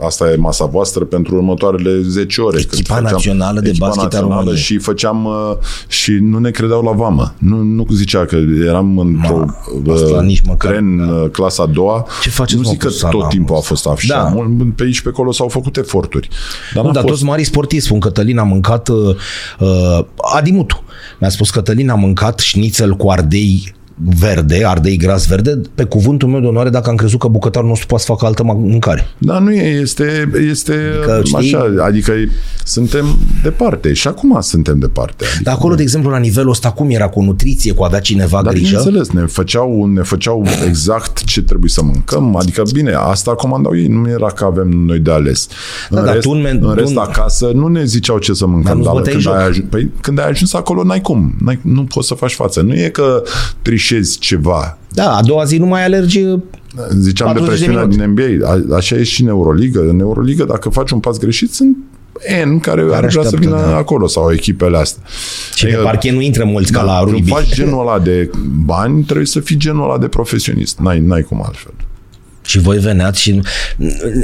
asta e masa voastră pentru următoarele 10 ore. Echipa făceam, națională de echipa basket națională și făceam uh, și nu ne credeau la vamă. Nu, nu zicea că eram într-o uh, tren da. Uh, clasa a doua. Ce faceți, nu zic că salam, tot timpul a fost așa. Da. Pe aici pe acolo s-au făcut eforturi. Dar, nu, dar fost... toți mari sportivi spun Cătălin a mâncat uh, Adimutu. Mi-a spus Cătălin a mâncat șnițel cu ardei verde, ardei gras verde, pe cuvântul meu de onoare, dacă am crezut că bucătarul nostru poate să facă altă mâncare. Da, nu e, este, este adică, știi, așa, adică suntem departe și acum suntem departe. Adică Dar acolo, de exemplu, la nivelul ăsta, cum era cu nutriție, cu avea cineva Dar grijă? Dar ne făceau, ne făceau exact ce trebuie să mâncăm, adică bine, asta comandau ei, nu era că avem noi de ales. Da, în rest, tu, în tu, rest acasă nu ne ziceau ce să mâncăm, dar, dar când, ai ajuns, păi, când ai ajuns acolo n-ai cum, n-ai, nu poți să faci față. Nu e că triș greșezi ceva. Da, a doua zi nu mai alergi Ziceam de presiunea din NBA. A, așa e și în Euroliga. În Euroliga, dacă faci un pas greșit, sunt N care, care ar vrea să vină da. acolo sau echipele astea. Și pe adică, parche nu intră mulți da, ca la rugby. Când faci genul ăla de bani, trebuie să fii genul ăla de profesionist. N-ai, n-ai cum altfel. Și voi veneați și,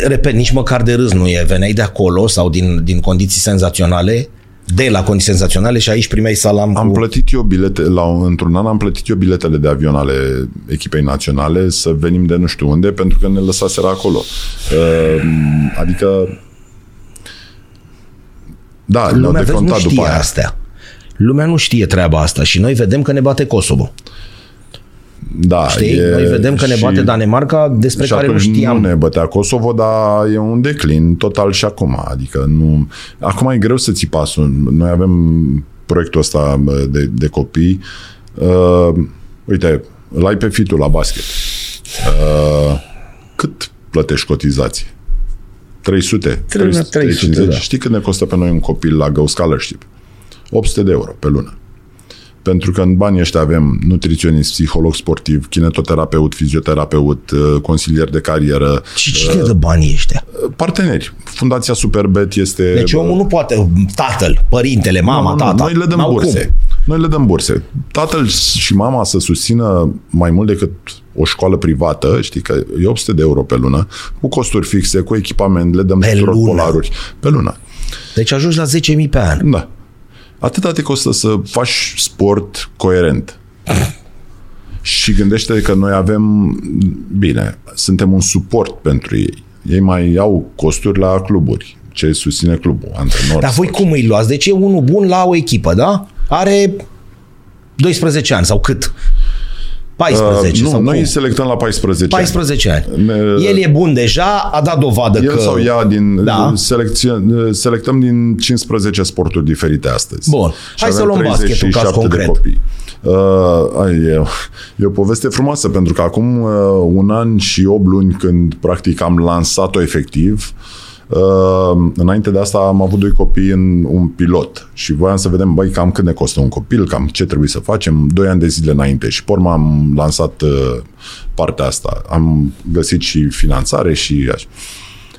repet, nici măcar de râs nu e. Veneai de acolo sau din, din condiții senzaționale de la condiții senzaționale și aici primeai salam Am cu... plătit eu bilete, la, într-un an am plătit eu biletele de avion ale echipei naționale să venim de nu știu unde, pentru că ne lăsaseră acolo. Uh, adică da, Lumea vezi, nu știe după aia. astea. Lumea nu știe treaba asta și noi vedem că ne bate Kosovo. Da, Știi? E, Noi vedem că ne bate Danemarca, despre care nu știam. Nu ne bătea Kosovo, dar e un declin total și acum. Adică nu... Acum e greu să ții pasul. Noi avem proiectul ăsta de, de copii. Uh, uite, îl ai pe fitul la basket. Uh, cât plătești cotizație? 300? 300, 350. Da. Știi cât ne costă pe noi un copil la Go Scholarship? 800 de euro pe lună. Pentru că în banii ăștia avem nutriționist, psiholog sportiv, kinetoterapeut, fizioterapeut, uh, consilier de carieră. Și cine uh, dă banii ăștia? Uh, parteneri. Fundația Superbet este... Deci omul nu poate, tatăl, părintele, mama, nu, nu, tata. Noi le dăm burse. Cum. Noi le dăm burse. Tatăl și mama să susțină mai mult decât o școală privată, știi că e 800 de euro pe lună, cu costuri fixe, cu echipament, le dăm pe tuturor lună. polaruri. Pe lună. Deci ajungi la 10.000 pe an. Da. Atâta te costă să faci sport coerent. și gândește că noi avem, bine, suntem un suport pentru ei. Ei mai au costuri la cluburi. Ce susține clubul, antrenor. Dar voi cum îi luați? Deci e unul bun la o echipă, da? Are 12 ani sau cât? 14 uh, nu, sau noi cum? selectăm la 14 14 ani. ani. Ne, El e bun deja, a dat dovadă el că... sau ea din... Da. selectăm din 15 sporturi diferite astăzi. Bun. Hai să luăm basketul ca concret. Copii. Uh, e, e o poveste frumoasă pentru că acum uh, un an și 8 luni când practic am lansat-o efectiv, uh, Uh, înainte de asta am avut doi copii în un pilot și voiam să vedem, băi, cam cât ne costă un copil, cam ce trebuie să facem, doi ani de zile înainte și pe urmă am lansat uh, partea asta. Am găsit și finanțare și așa.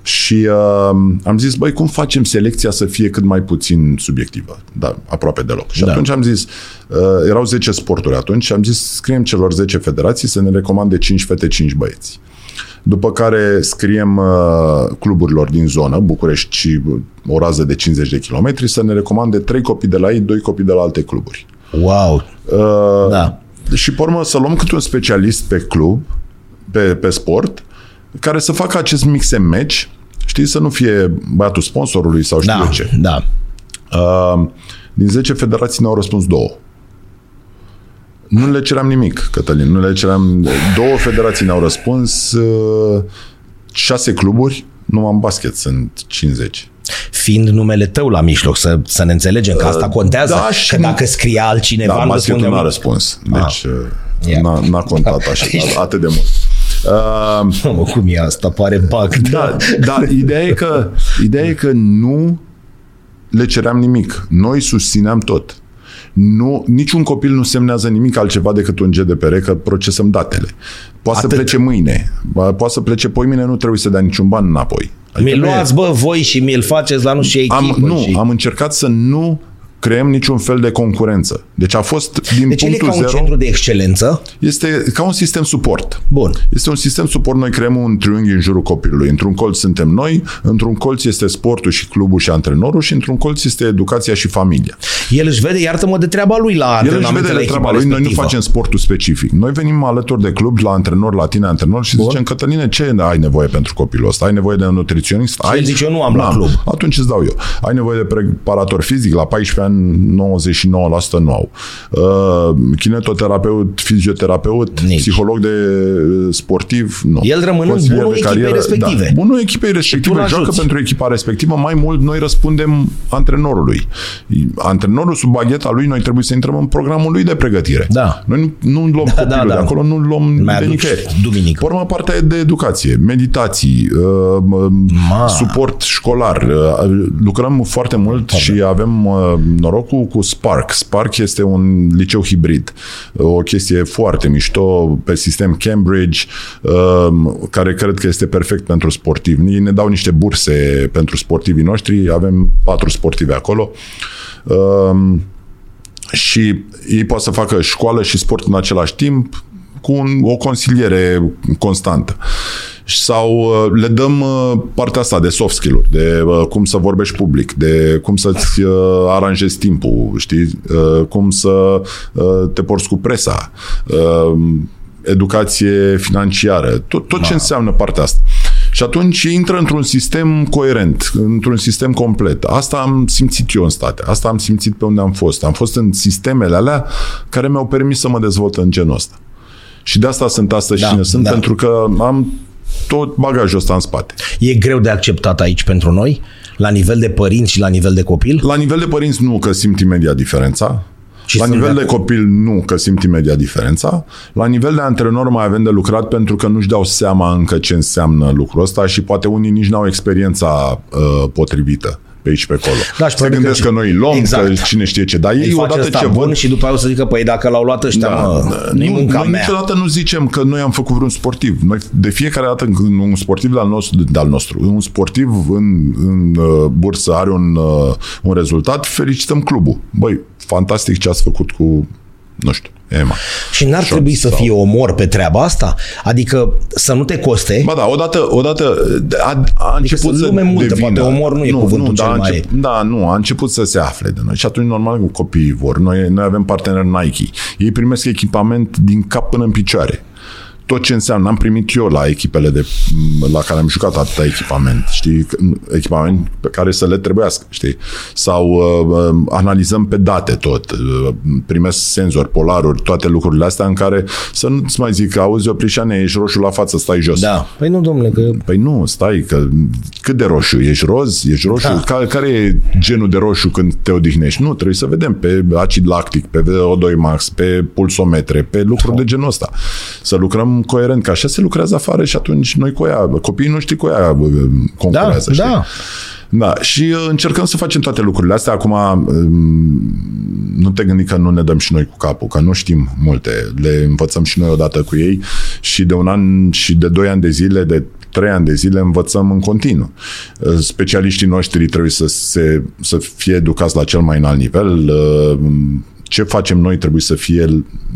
Și uh, am zis, băi, cum facem selecția să fie cât mai puțin subiectivă? Da, aproape deloc. Și da. atunci am zis, uh, erau 10 sporturi atunci și am zis, scriem celor 10 federații să ne recomande 5 fete, 5 băieți. După care scriem uh, cluburilor din zonă, București și o rază de 50 de kilometri, să ne recomande trei copii de la ei, doi copii de la alte cluburi. Wow! Uh, da. Și pe urmă să luăm câte un specialist pe club, pe, pe sport, care să facă acest mix and match, știi, să nu fie băiatul sponsorului sau știu da, ce. Da. Uh, din 10 federații ne-au răspuns două. Nu le ceream nimic, Cătălin. Nu le ceream... Două federații ne-au răspuns, uh, șase cluburi, numai în basket sunt 50 fiind numele tău la mijloc, să, să ne înțelegem că asta uh, contează. Da, că dacă scria altcineva... Da, basketul n-a răspuns. Ah. Deci ah, n-a, n-a contat așa, atât de mult. Uh, mă, cum e asta? Pare bug. Da, da ideea, e că, ideea e că nu le ceream nimic. Noi susțineam tot nu, niciun copil nu semnează nimic altceva decât un GDPR, că procesăm datele. Poate Atât. să plece mâine, poate să plece poi mâine, nu trebuie să dea niciun ban înapoi. Adică mi-l luați, bă, voi și mi-l faceți la nu știu echipă. Am, nu, și... am încercat să nu creăm niciun fel de concurență. Deci a fost din deci punctul e ca zero, un centru de excelență? Este ca un sistem suport. Bun. Este un sistem suport. Noi creăm un triunghi în jurul copilului. Într-un colț suntem noi, într-un colț este sportul și clubul și antrenorul și într-un colț este educația și familia. El își vede, iartă-mă, de treaba lui la El își vede de treaba lui. Noi nu facem sportul specific. Noi venim alături de club, la antrenor, la tine antrenor și Bun. zicem, Cătăline, ce ai nevoie pentru copilul ăsta? Ai nevoie de un nutriționist? Ai? Zice, eu nu am la club. Atunci îți dau eu. Ai nevoie de preparator fizic? La 14 ani, 90 99% nu au. Uh, kinetoterapeut, fizioterapeut, Nici. psiholog de uh, sportiv, nu. El rămânând bunul echipei respective. Da, bunul echipei respective joacă pentru echipa respectivă. Mai mult, noi răspundem antrenorului. Antrenorul sub bagheta lui, noi trebuie să intrăm în programul lui de pregătire. Da. Noi nu, nu luăm da, copilul da, da. de acolo, nu luăm Mai de nicăieri. Duminică. Urmă partea de educație, meditații, uh, suport școlar. Uh, lucrăm foarte mult Foarte. și avem uh, norocul cu Spark. Spark este un liceu hibrid. O chestie foarte mișto pe sistem Cambridge, um, care cred că este perfect pentru sportivi. Ei ne dau niște burse pentru sportivii noștri, avem patru sportivi acolo. Um, și ei pot să facă școală și sport în același timp cu un, o consiliere constantă sau uh, le dăm uh, partea asta de soft skill-uri, de uh, cum să vorbești public, de cum să-ți aranjezi timpul, știi, cum să te porți cu presa, educație financiară, tot, tot ce înseamnă partea asta. Și atunci intră într-un sistem coerent, într-un sistem complet. Asta am simțit eu în state, asta am simțit pe unde am fost. Am fost în sistemele alea care mi-au permis să mă dezvolt în genul ăsta. Și de asta sunt astăzi da, cine sunt, da. pentru că am tot bagajul ăsta în spate. E greu de acceptat aici pentru noi? La nivel de părinți și la nivel de copil? La nivel de părinți nu, că simt imediat diferența. Și la nivel de, de copil nu, că simt imediat diferența. La nivel de antrenor mai avem de lucrat pentru că nu-și dau seama încă ce înseamnă lucrul ăsta și poate unii nici n-au experiența uh, potrivită pe aici pe acolo. Da, și Se gândesc că, că noi luăm, exact. că cine știe ce, dar ei odată ce bun văd... și după aia o să zică, păi dacă l-au luat ăștia, da, mă, da, nu, munca noi mea. niciodată nu zicem că noi am făcut vreun sportiv. Noi de fiecare dată când un sportiv de-al nostru, de-al nostru un sportiv în, în uh, bursă are un, uh, un rezultat, felicităm clubul. Băi, fantastic ce ați făcut cu nu știu, Ema. Și n-ar trebui să sau... fie omor pe treaba asta? Adică să nu te coste? Ba da, odată, odată a, a adică început să lume multă, devină, poate omor nu e nu, cuvântul nu, cel da, mai... Încep, da, nu, a început să se afle de noi și atunci normal că copiii vor. Noi, noi avem partener Nike. Ei primesc echipament din cap până în picioare tot ce înseamnă. Am primit eu la echipele de, la care am jucat atâta echipament, știi? Echipament pe care să le trebuiască, știi? Sau uh, uh, analizăm pe date tot. Uh, primesc senzori, polaruri, toate lucrurile astea în care să nu-ți mai zic, auzi, Oprișane, ești roșu la față, stai jos. Da. Păi nu, domnule, că... Păi nu, stai, că cât de roșu? Ești roz? Ești roșu? Da. Care, care e genul de roșu când te odihnești? Nu, trebuie să vedem pe acid lactic, pe VO2 max, pe pulsometre, pe lucruri de genul ăsta. Să lucrăm coerent, că așa se lucrează afară și atunci noi cu ea, copiii noștri cu ea concurează. Da, știi? da. Da, și uh, încercăm să facem toate lucrurile astea. Acum um, nu te gândi că nu ne dăm și noi cu capul, că nu știm multe. Le învățăm și noi odată cu ei și de un an și de doi ani de zile, de trei ani de zile învățăm în continuu. Uh, specialiștii noștri trebuie să, se, să fie educați la cel mai înalt nivel, uh, ce facem noi trebuie să fie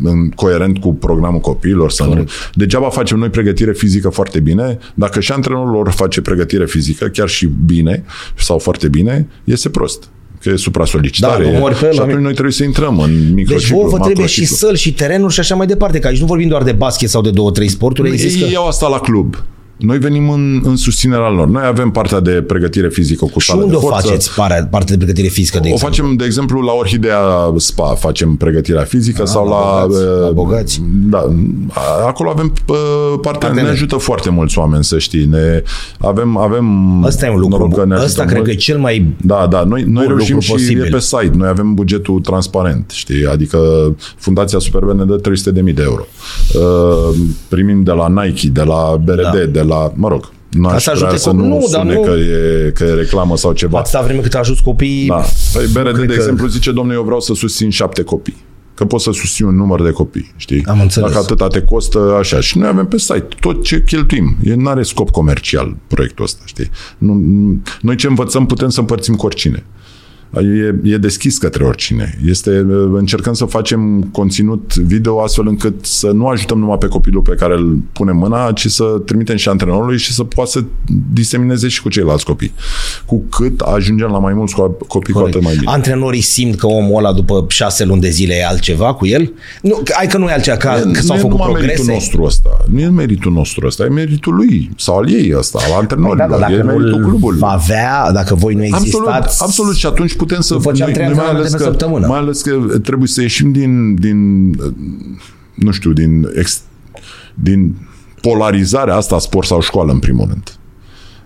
în coerent cu programul copiilor. Să nu... Degeaba facem noi pregătire fizică foarte bine, dacă și antrenorul lor face pregătire fizică, chiar și bine sau foarte bine, iese prost că e supra-solicitare. Da, omori pe și atunci noi trebuie să intrăm în microciclu, Deci vă trebuie și săl și terenuri și așa mai departe, că aici nu vorbim doar de basket sau de două, trei sporturi. Ei că... iau asta la club. Noi venim în, în susținerea lor. Noi avem partea de pregătire fizică cu Și unde de o faceți partea de pregătire fizică? De o exemplu? facem, de exemplu, la Orhidea Spa facem pregătirea fizică A, ah, sau la... Bogați, la bogați. Da, acolo avem partea, ne ajută foarte mulți oameni, să știi. Ne, avem, avem Asta e un lucru. Că ne Asta cred că e cel mai Da, da, noi, noi reușim și posibil. e pe site. Noi avem bugetul transparent, știi? Adică Fundația Superbe ne dă 300.000 de euro. Uh, primim de la Nike, de la BRD, da. de la, mă rog, nu aș vrea să nu, nu sune nu... Că, e, că e reclamă sau ceva. Atâta vreme cât ajut copiii... Da. Păi BRD, de că... exemplu, zice, domnule, eu vreau să susțin șapte copii. Că poți să susții un număr de copii, știi? Am înțeles. Dacă atâta te costă, așa. Și noi avem pe site tot ce cheltuim. Nu are scop comercial proiectul ăsta, știi? Nu, noi ce învățăm putem să împărțim cu oricine e, e deschis către oricine. Este, încercăm să facem conținut video astfel încât să nu ajutăm numai pe copilul pe care îl punem mâna, ci să trimitem și antrenorului și să poată să disemineze și cu ceilalți copii. Cu cât ajungem la mai mulți copii, Corect. cu atât mai bine. Antrenorii simt că omul ăla după șase luni de zile e altceva cu el? Nu, ai că nu e altceva, că, că s-au făcut progrese. meritul nostru ăsta. Nu e meritul nostru ăsta, e meritul lui sau al ei ăsta, al antrenorilor. Păi da, da, e meritul clubului. Va avea, dacă voi nu existați... Absolut, absolut. Și atunci putem să... Noi, noi mai, ales că, săptămână. mai ales că trebuie să ieșim din, din nu știu, din, ex, din polarizarea asta sport sau școală, în primul rând.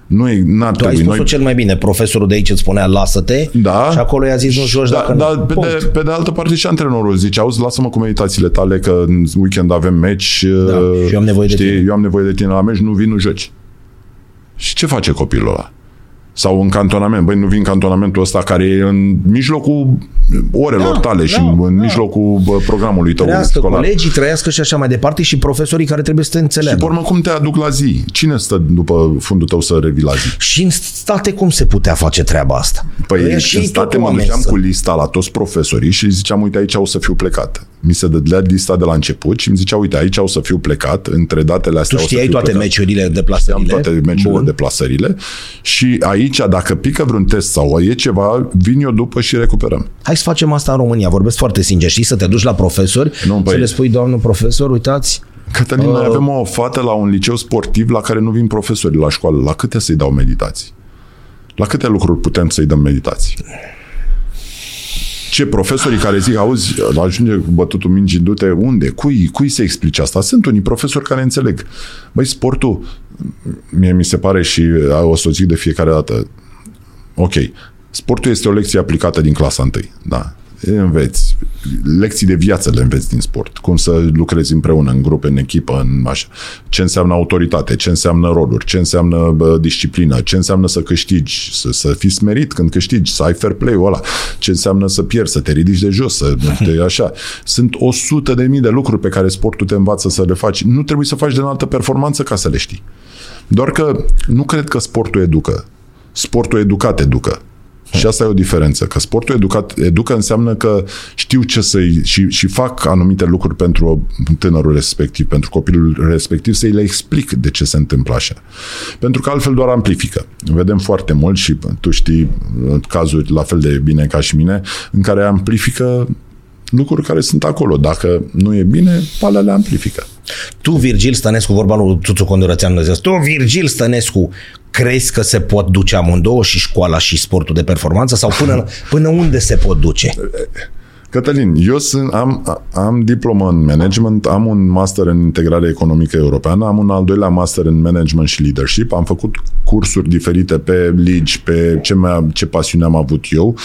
Nu e, n-ar tu trebui. ai spus noi... cel mai bine. Profesorul de aici îți spunea lasă-te da, și acolo i-a zis nu joci da, dacă da, nu. Pe de, pe de altă parte și antrenorul zice, auzi, lasă-mă cu meditațiile tale că în weekend avem meci. Da, și eu am nevoie știi, de tine. Eu am nevoie de tine la meci, nu vin, nu joci. Și ce face copilul ăla? Sau în cantonament. Băi, nu vin cantonamentul ăsta care e în mijlocul orelor Da, tale și da, în, în da. mijlocul bă, programului tău Trăiască școlar. colegii, trăiască și așa mai departe și profesorii care trebuie să te Și înțeleagă. pe urmă, cum te aduc la zi? Cine stă după fundul tău să revii la zi? Și în state cum se putea face treaba asta? Păi Ăia în și ei state tot mă oameni duceam sunt. cu lista la toți profesorii și ziceam, uite, aici o să fiu plecat. Mi se dădea lista de la început și îmi zicea, uite, aici o să fiu plecat, între datele astea Tu o să știai fiu toate plecat. meciurile, Am deplasările? toate meciurile, Bun. deplasările și aici, dacă pică vreun test sau e ceva, vin eu după și recuperăm. Hai să facem asta în România, vorbesc foarte sincer. Știi, să te duci la profesori, Nu, să păi- le spui, doamnă profesor, uitați, Cătălin, Uh. noi avem o fată la un liceu sportiv la care nu vin profesori la școală. La câte să-i dau meditații? La câte lucruri putem să-i dăm meditații? Ce profesorii care zic, auzi, ajunge cu bătutul mingii, du-te, unde? Cui, cui se explice asta? Sunt unii profesori care înțeleg. Băi, sportul, mie mi se pare și o să o zic de fiecare dată, ok, sportul este o lecție aplicată din clasa 1, da. Înveți. Lecții de viață le înveți din sport. Cum să lucrezi împreună, în grup, în echipă, în așa. Ce înseamnă autoritate, ce înseamnă roluri, ce înseamnă bă, disciplină, ce înseamnă să câștigi, să, să fii smerit când câștigi, să ai fair play-ul ăla, ce înseamnă să pierzi, să te ridici de jos, să te așa. Sunt o sută de mii de lucruri pe care sportul te învață să le faci. Nu trebuie să faci de înaltă performanță ca să le știi. Doar că nu cred că sportul educă. Sportul educat educă. Și asta e o diferență, că sportul educat, educă înseamnă că știu ce să și, și fac anumite lucruri pentru tânărul respectiv, pentru copilul respectiv, să-i le explic de ce se întâmplă așa. Pentru că altfel doar amplifică. Vedem foarte mult și tu știi cazuri la fel de bine ca și mine, în care amplifică lucruri care sunt acolo. Dacă nu e bine, alea le amplifică. Tu, Virgil Stănescu, vorba lui Tuțu Condorățean Dumnezeu, tu, Virgil Stănescu, crezi că se pot duce amândouă și școala și sportul de performanță sau până, până unde se pot duce? Cătălin, eu sunt, am, am diplomă în management, am un master în integrare economică europeană, am un al doilea master în management și leadership, am făcut cursuri diferite pe legi, pe ce, mea, ce pasiune am avut eu.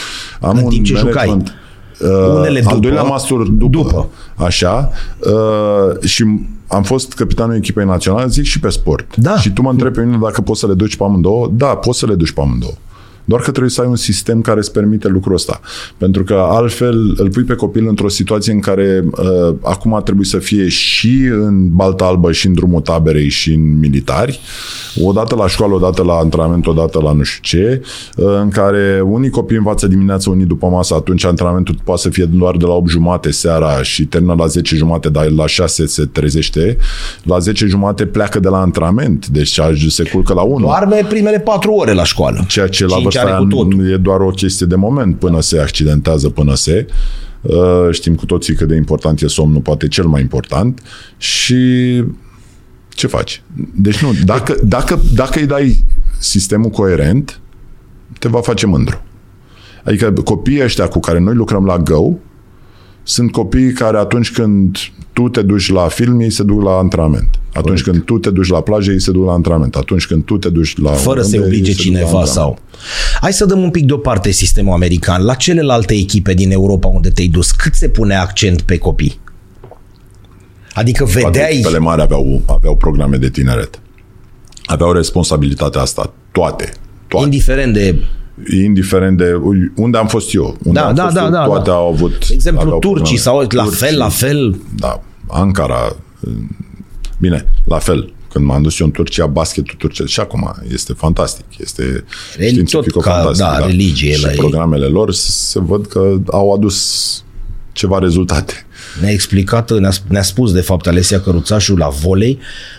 Am În un timp ce management, jucai. Uh, Unele al după, doilea master după, după. așa, uh, și am fost capitanul echipei naționale, zic și pe sport. Da. Și tu mă întrebi pe mine dacă poți să le duci pe amândouă? Da, poți să le duci pe amândouă. Doar că trebuie să ai un sistem care îți permite lucrul ăsta. Pentru că altfel îl pui pe copil într-o situație în care uh, acum trebuie să fie și în balta albă, și în drumul taberei, și în militari, odată la școală, odată la antrenament, odată la nu știu ce, uh, în care unii copii învață dimineața, unii după masă, atunci antrenamentul poate să fie doar de la 8 jumate seara și termină la 10 jumate, dar la 6 se trezește, la 10 jumate pleacă de la antrenament, deci se culcă la 1. Doarme primele patru ore la școală. Ceea ce la Cinci vârsta are aia cu totul. nu e doar o chestie de moment până se accidentează, până se. Uh, Știm cu toții cât de important e somnul, poate cel mai important. Și ce faci? Deci nu, dacă, dacă, dacă îi dai sistemul coerent, te va face mândru. Adică copiii ăștia cu care noi lucrăm la Go sunt copiii care atunci când tu te duci la film, ei se duc la antrenament. Atunci când tu te duci la plajă, ei se duc la antrenament. Atunci când tu te duci la... Fără să-i unde, ei oblige se duc la cineva antrenament. sau... Hai să dăm un pic deoparte sistemul american. La celelalte echipe din Europa unde te-ai dus, cât se pune accent pe copii? Adică Toate vedeai... echipele mari aveau, aveau programe de tineret. Aveau responsabilitatea asta. Toate. Toate. Indiferent de Indiferent de unde am fost eu. Unde Da, am da, fost da, eu, da, toate da. au avut... de exemplu, aveau turcii programe. sau la fel, la fel. Da, Ankara. Bine, la fel. Când m-am dus eu în Turcia, basketul turcesc și acum este fantastic. Este Reli- științific tot ca, fantastic. da, religie Și la ei. programele lor se văd că au adus ceva rezultate. Ne-a explicat, ne-a, ne-a spus de fapt Alesia Căruțașu la volei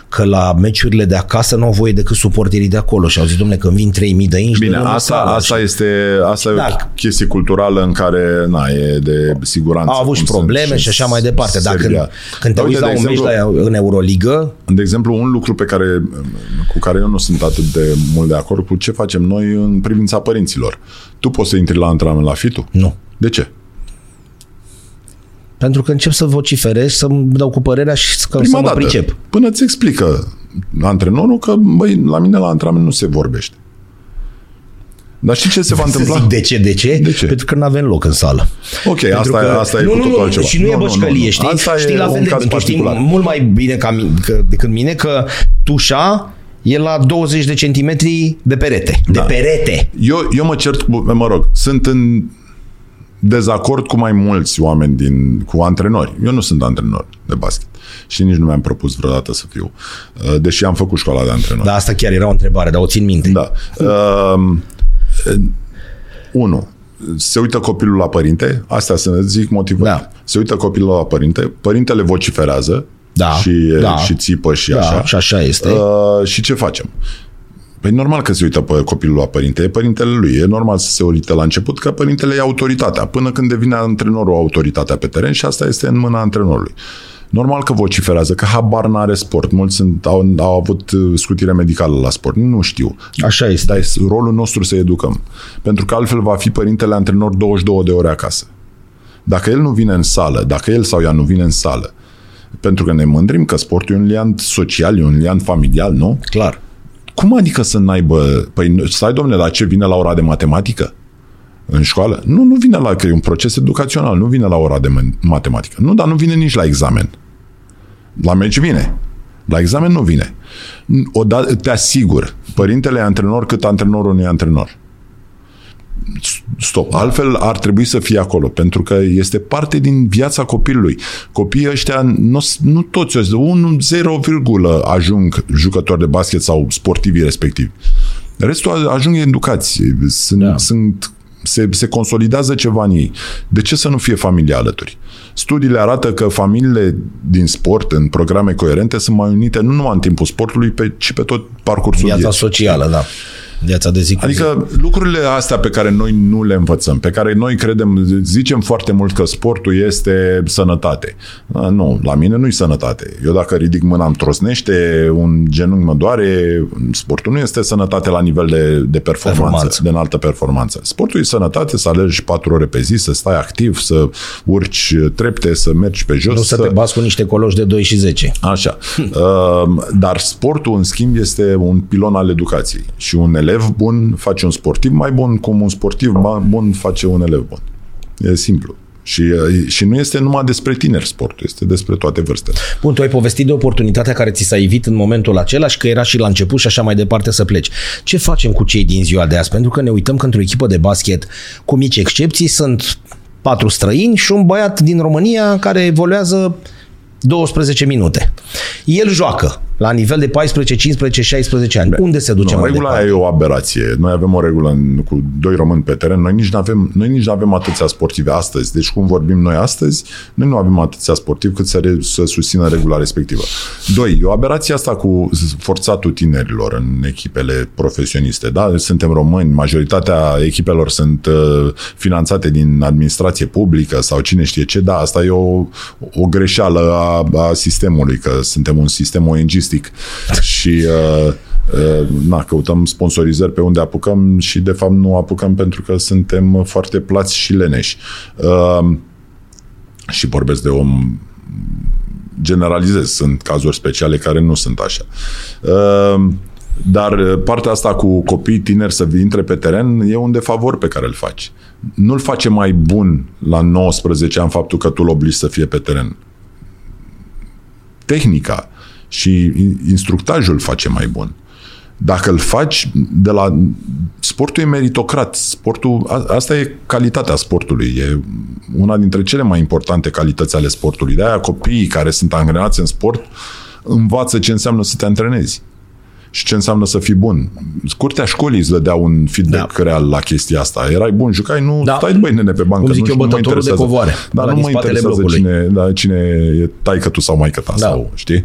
că la meciurile de acasă nu au voie decât suporterii de acolo și au zis, domne, când vin 3000 de inși, Bine, dă-le asta, sală. asta Și este asta Da. e o chestie culturală în care na, e de siguranță. Au avut și cum sunt probleme și așa mai departe. Dar când, Serbia. când te Dar uiți uite, la de un meci exemplu, la, în Euroligă, De exemplu, un lucru pe care, cu care eu nu sunt atât de mult de acord cu ce facem noi în privința părinților. Tu poți să intri la antrenament la fitu? nu. De ce? Pentru că încep să vociferez, să-mi dau cu părerea și că să mă pricep. Până îți explică antrenorul că, băi, la mine la antrenament nu se vorbește. Dar știi ce se va Să întâmpla? zic de ce, de ce? De ce? Pentru că nu avem loc în sală. Ok, Pentru asta, că- e, asta e nu, cu nu, totul nu, altceva. Și nu, e bășcălie, știi? Asta știi e la un fel de, caz tu știi particular. mult mai bine ca, mi- că, decât mine că tușa e la 20 de centimetri de perete. De Da. perete. Eu, eu mă cert cu, mă rog, sunt în dezacord cu mai mulți oameni din, cu antrenori. Eu nu sunt antrenor de basket și nici nu mi-am propus vreodată să fiu, uh, deși am făcut școala de antrenor. Da, asta chiar era o întrebare, dar o țin minte. Da. Uh, unu, se uită copilul la părinte, asta să zic motivul. Da. Se uită copilul la părinte, părintele vociferează Da, și, da. și țipă și Da, așa. și așa este. Uh, și ce facem? Păi normal că se uită pe copilul la părinte, e părintele lui. E normal să se uite la început că părintele e autoritatea, până când devine antrenorul autoritatea pe teren și asta este în mâna antrenorului. Normal că vociferează, că habar n-are sport. Mulți sunt, au, au avut uh, scutire medicală la sport. Nu știu. Așa este. Dar e rolul nostru să educăm. Pentru că altfel va fi părintele antrenor 22 de ore acasă. Dacă el nu vine în sală, dacă el sau ea nu vine în sală, pentru că ne mândrim că sportul e un liant social, e un liant familial, nu? Clar. Cum adică să n-aibă... Păi stai, domnule, la ce vine la ora de matematică? În școală? Nu, nu vine la... Că e un proces educațional, nu vine la ora de men- matematică. Nu, dar nu vine nici la examen. La meci vine. La examen nu vine. O da, te asigur, părintele e antrenor cât antrenorul nu e antrenor. Stop. Altfel ar trebui să fie acolo, pentru că este parte din viața copilului. Copiii ăștia, nu, nu toți, 1, 0, ajung jucători de basket sau sportivii respectivi. Restul ajung educați. Sunt, Da. da. sunt se, se consolidează ceva în ei. De ce să nu fie familie alături? Studiile arată că familiile din sport, în programe coerente, sunt mai unite nu numai în timpul sportului, pe, ci pe tot parcursul Viața vieții. socială, da. Viața de zi cu zi. Adică lucrurile astea pe care noi nu le învățăm, pe care noi credem, zicem foarte mult că sportul este sănătate. A, Nu, la mine nu-i sănătate. Eu dacă ridic mâna îmi trosnește, un genunchi mă doare, sportul nu este sănătate la nivel de, de performanță, Performanță. de înaltă performanță. Sportul e sănătate, să alergi patru ore pe zi, să stai activ, să urci trepte, să mergi pe jos. Nu să te bați cu niște coloși de 2 și 10. Așa. Uh, Dar sportul, în schimb, este un pilon al educației. Și un elev bun face un sportiv mai bun, cum un sportiv ba- bun face un elev bun. E simplu. Și, uh, și nu este numai despre tineri sportul, este despre toate vârstele. Bun, tu ai povestit de oportunitatea care ți s-a evit în momentul acela și că era și la început și așa mai departe să pleci. Ce facem cu cei din ziua de azi? Pentru că ne uităm că într-o echipă de basket, cu mici excepții, sunt patru străini și un băiat din România care evoluează 12 minute. El joacă la nivel de 14, 15, 16 ani. Unde se duce Nu, mai regula departe? aia e o aberație. Noi avem o regulă în, cu doi români pe teren. Noi nici nu avem, noi nici nu avem atâția sportivi astăzi. Deci cum vorbim noi astăzi, noi nu avem atâția sportivi cât să, re, să susțină regula respectivă. Doi, e o aberație asta cu forțatul tinerilor în echipele profesioniste. Da? Suntem români, majoritatea echipelor sunt uh, finanțate din administrație publică sau cine știe ce. Da, asta e o, o greșeală a, a sistemului, că suntem un sistem ONG-istic și uh, uh, na, căutăm sponsorizări pe unde apucăm și de fapt nu apucăm pentru că suntem foarte plați și leneși. Uh, și vorbesc de om generalizez, sunt cazuri speciale care nu sunt așa. Uh, dar uh, partea asta cu copii tineri să intre pe teren e un defavor pe care îl faci. Nu-l face mai bun la 19 ani faptul că tu îl obligi să fie pe teren. Tehnica și instructajul face mai bun. Dacă îl faci de la... Sportul e meritocrat. Sportul, a, asta e calitatea sportului. E una dintre cele mai importante calități ale sportului. De-aia copiii care sunt angrenați în sport învață ce înseamnă să te antrenezi și ce înseamnă să fii bun. Curtea școlii îți dădea un feedback da. real la chestia asta. Erai bun, jucai, nu Da. stai băi nene pe bancă. Cum zic nu, eu, nu mă bătătorul de interesează. covoare, Dar ăla nu din mă spatele interesează blocului. cine, da, cine e taică tu sau maică ta Da. sau, știi?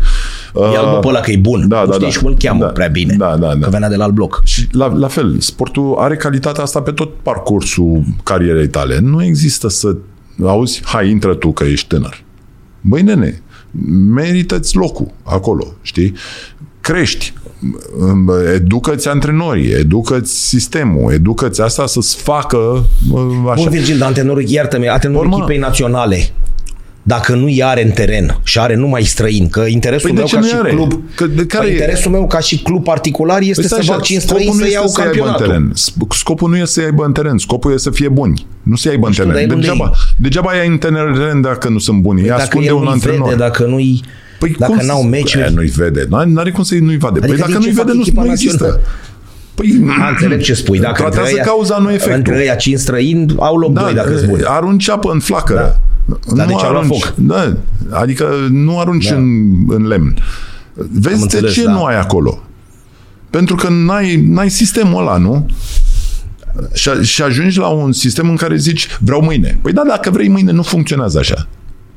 Ia-l bă pe ăla că e bun. Da, nu da, știi da. și cum îl cheamă Da. prea bine. Da, da, da. Că venea de la alt bloc. Și la, la fel, sportul are calitatea asta pe tot parcursul carierei tale. Nu există să auzi, hai, intră tu că ești tânăr. Băi, nene, merită-ți locul acolo, știi? Crești, educă-ți antrenorii, educă-ți sistemul, educă-ți asta să-ți facă așa. Bun, Virgil, dar antrenorul, iartă-mi, antrenorul Urma. echipei naționale, dacă nu i are în teren și are numai străini, că interesul Păi de meu ce ca nu și are? club, Că de care păi e? interesul meu ca și club particular este Păi să stai fac așa, 5 străini scopul să nu iau este să aibă în campionatul. teren. Sp- Scopul nu este să aibă în teren. Scopul este să fie buni. Nu să aibă în știu, dar teren. el unde Degeaba, degeaba ia în teren dacă nu sunt buni. Îi Dacă ascunde el un nu-i antrenor. vede, dacă nu-i Păi dacă cum n-au să- meciuri. E, nu-i vede. N-are cum să nu-i vadă. Adică păi dacă din ce nu-i fac vede, nu, echipa nu există. națională? Păi, înțeleg ce spui. Dacă tratează între ăia- cauza, nu efectul. Între ăia cinci străini au loc doi dacă sunt buni. arunci apă în flacără. Dar de ce au luat arunci, foc? Da, adică nu arunci Da. în, în lemn. Vezi de înțeles, ce da. nu ai acolo? Pentru că n-ai, n-ai sistemul ăla, nu? Și, a- și ajungi la un sistem în care zici, vreau mâine. Păi da, dacă vrei mâine, nu funcționează așa.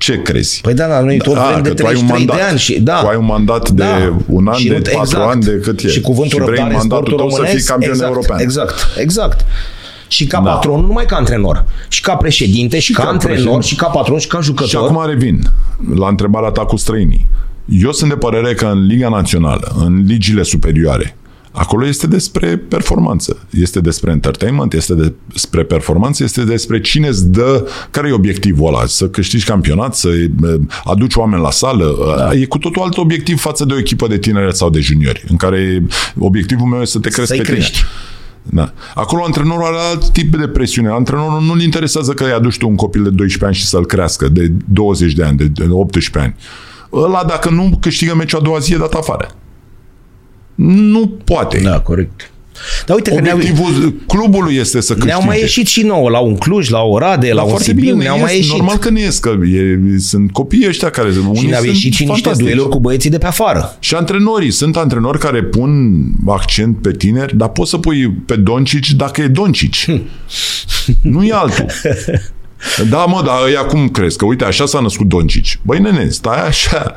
Ce crezi? Păi da, da, noi tot Ah, vrem de că tu ai un 33 de mandat. ani și da. Tu ai un mandat de un an, Și de nu- patru ani, de cât e. Și cuvântul Și vrei răbdare în mandatul sportul tău să fii românesc, campion exact, european. Exact, exact. Și ca Da. patron, nu numai ca antrenor, și ca președinte, și, Și ca, ca antrenor, președinte. și ca patron, și ca jucător. Și acum revin la întrebarea ta cu străinii. Eu sunt de părere că în Liga Națională, în ligile superioare, acolo este despre performanță, este despre entertainment, este despre performanță, este despre cine îți dă, care e obiectivul ăla, să câștigi campionat, să eh, aduci oameni la sală. Da. E cu totul alt obiectiv față de o echipă de tineret sau de juniori, în care obiectivul meu este să te crezi Să-i pe tine. crești. Da. Acolo antrenorul are alt tip de presiune. Antrenorul nu-l interesează că îi aduci tu un copil de 12 ani și să-l crească, de 20 de ani, de de 18 ani. Ăla, dacă nu câștigă meciul a doua zi, e dat afară. Nu poate. Da, corect. Dar uite că ne-au, Obiectivul clubului este să câștige. ne-au mai ieșit și nouă la un Cluj, la Oradea, la Dar un foarte Sibiu, bine, ne-au ies, mai ieșit. Normal că nu ies, că e, sunt copiii ăștia care și unii ne-au sunt ieșit și niște fantastici. dueluri cu băieții de pe afară. Și antrenorii. Sunt antrenori care pun accent pe tineri, dar poți să pui pe Doncici dacă e Doncici. nu e altul. Da, mă, dar ăia cum crezi? Că uite, așa s-a născut Doncici. Băi, nene, stai așa.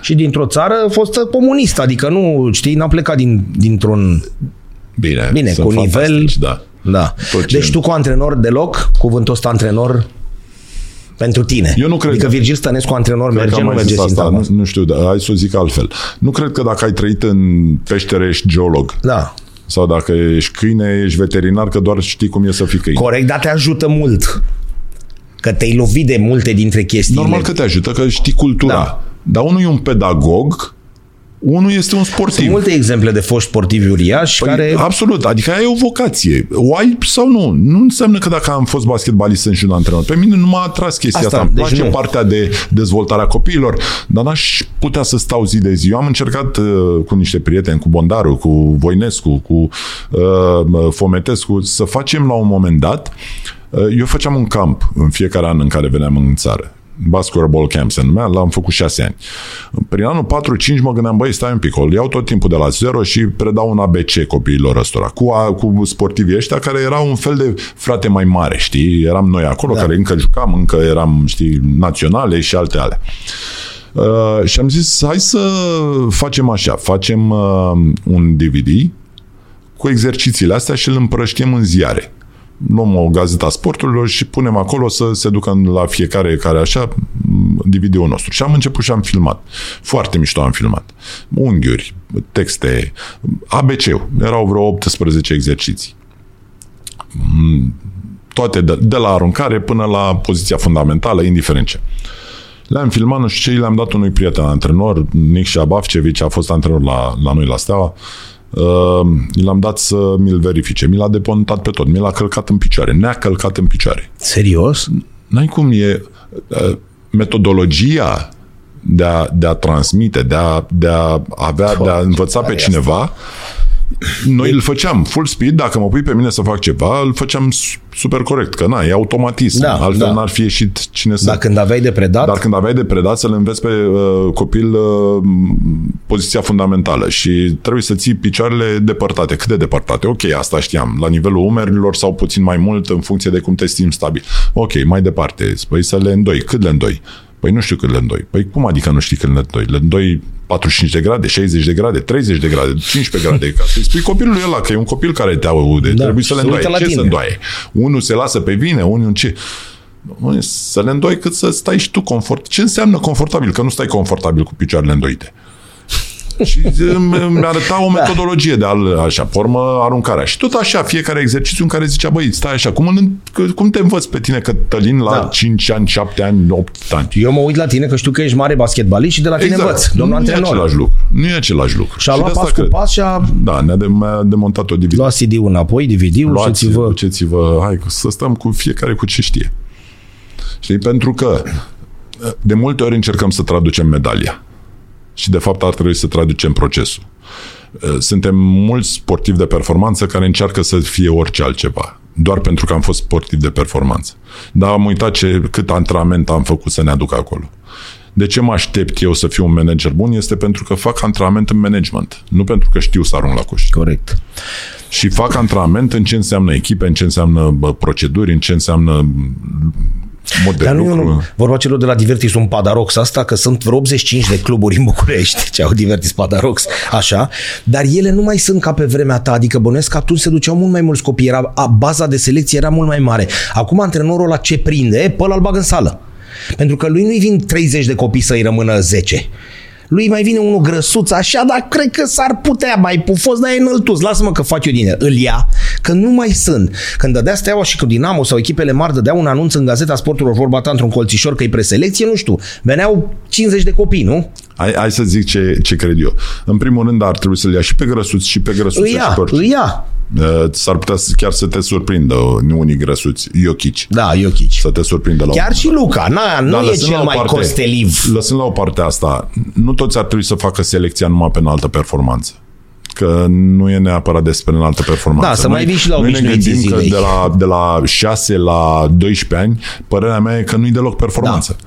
Și dintr-o țară fostă comunistă, adică nu, știi, n-am plecat din, dintr-un... Bine, Bine, sunt cu nivel- fantastici, Da. Da. Tot ce- Deci tu cu antrenor deloc, cuvântul ăsta antrenor pentru tine. Eu nu cred Adică că- Virgil Stănescu antrenor Cred că merge, am nu mai merge zis asta, sintagma. nu, nu știu, dar hai să o zic altfel. Nu cred că dacă ai trăit în peștere ești geolog Da. sau dacă ești câine, ești veterinar, că doar știi cum e să fii câine. Corect, dar te ajută mult. Că te-ai lovit de multe dintre chestiile. Normal că te ajută, că știi cultura. Da. Dar unul e un pedagog, unul este un sportiv. Sunt multe exemple de foști sportivi uriași Păi, care... Absolut, adică ai o vocație. O ai sau nu? Nu înseamnă că dacă am fost basketbalist sunt și un antrenor. Pe mine nu m-a atras chestia Asta, asta. Îmi deci place nu. partea de dezvoltarea copiilor, dar n-aș putea să stau zi de zi. Eu am încercat uh, cu niște prieteni, cu Bondaru, cu Voinescu, cu uh, Fometescu, să facem la un moment dat uh, eu făceam un camp în fiecare an în care veneam în țară. Basketball Camp se numea, l-am făcut șase ani. Prin anul 4-5 mă gândeam, băi, stai un pic, îl iau tot timpul de la zero și predau un ABC copiilor ăstora, cu, a, cu sportivii ăștia care erau un fel de frate mai mare, știi? Eram noi acolo, da. care încă jucam, încă eram, știi, naționale și alte ale. Uh, și am zis, hai să facem așa, facem uh, un DVD cu exercițiile astea și îl împrăștiem în ziare luăm o gazeta sporturilor și punem acolo să se ducă la fiecare care așa DVD-ul nostru. Și am început și am filmat. Foarte mișto am filmat. Unghiuri, texte, ABC-ul. Erau vreo 18 exerciții. Mm, Toate de, de la aruncare până la poziția fundamentală, indiferent ce. Le-am filmat, nu știu ce, le-am dat unui prieten antrenor, Nic Șabafcevici, a fost antrenor la, la noi la Steaua. Uh, l-am dat să mi-l verifice. Mi l-a depontat pe tot. Mi l-a călcat în picioare. Ne-a călcat în picioare. Serios? N-ai cum e uh, metodologia de a, de a transmite, de a, de a avea, de a învăța pe cineva, noi îl făceam full speed, dacă mă pui pe mine să fac ceva, îl făceam su- super corect, că na, e automatism. Da, Altfel da. n-ar fi ieșit cine să... Dar când aveai de predat, Dar când aveai de predat să-l înveți pe uh, copil uh, poziția fundamentală și trebuie să ții picioarele depărtate. Cât de depărtate? Ok, asta știam. La nivelul umerilor sau puțin mai mult în funcție de cum te simți stabil. Ok, mai departe. Păi să le îndoi. Cât le îndoi? Păi nu știu cât le îndoi. Păi cum adică nu știi cât le îndoi? Le îndoi 45 de grade, 60 de grade, 30 de grade, 15 grade, ca să-i spui copilului ăla că e un copil care te aude, Da, da, trebuie să le se uită îndoie. la Ce tine. să îndoaie? Unul se lasă pe vine, unul în ce? Măi, Să le îndoi cât să stai și tu confort. Ce înseamnă confortabil? Că nu stai confortabil cu picioarele îndoite. Și îmi îmi arăta o metodologie de al, așa, formă aruncarea. Și tot așa, fiecare exercițiu în care zicea, băi, stai așa, cum, îl- cum te învăț pe tine, Cătălin, la Da. 5 ani, 7 ani, 8 ani? eu mă uit la tine că știu că ești mare basketbalist și de la tine învăț, domnul nu e antrenor. același lucru. Nu e același lucru. Și a de luat asta pas cu cred. pas și a Da, ne-a, de, mi-a demontat o divizie. luat CD-ul înapoi, DVD-ul, Luați, și-ți-vă... duceți-vă, hai să stăm cu fiecare cu ce știe. Știi? Pentru că de multe ori încercăm să traducem medalia. Și de fapt ar trebui să traducem procesul. Uh, Suntem mulți sportivi de performanță care încearcă să fie orice altceva doar pentru că am fost sportiv de performanță. Dar am uitat ce, cât antrenament am făcut să ne aduc acolo. De ce mă aștept eu să fiu un manager bun? Este pentru că fac antrenament în management, nu pentru că știu să arunc la coș. Corect. Și fac antrenament în ce înseamnă echipe, în ce înseamnă bă, proceduri, în ce înseamnă mod de Dar nu, lucru. nu, vorba celor de la Divertis un Padarox asta, că sunt vreo 85 de cluburi în București ce au Divertis Padarox, așa, dar ele nu mai sunt ca pe vremea ta, adică bănuiesc că atunci se duceau mult mai mulți copii, era, a, baza de selecție era mult mai mare. Acum antrenorul la ce prinde, pe ăla îl bag în sală. Pentru că lui nu-i vin 30 de copii să-i rămână 10. Lui mai vine unul grăsuț așa, dar cred că s-ar putea mai pufos, dar e înăltus. Lasă-mă că fac eu din el. Îl ia, că nu mai sunt. Când dădea Steaua și cu Dinamo sau echipele mari dădeau un anunț în Gazeta Sporturilor vorba ta într-un colțișor că e preselecție, nu știu. Veneau 50 de copii, nu? Hai, hai să zic ce, ce cred eu. În primul rând ar trebui să-l ia și pe grăsuți și pe grăsuți Îi și ia, pe orice. îi ia. Uh, S-ar putea să- chiar să te surprindă unii grăsuți, Jokic. Da, Jokic. Să te surprindă la Chiar și Luca, na, nu Da, e lăsând la cel o mai parte- costeliv. Lăsând la o parte asta, nu toți ar trebui să facă selecția numai pe înaltă performanță. Că nu e neapărat despre înaltă performanță. Da, să mai vii și la noi ne obișnuiții gândim că zilei. de la, de la 6 la 12 ani, părerea mea e că nu-i deloc performanță. Da.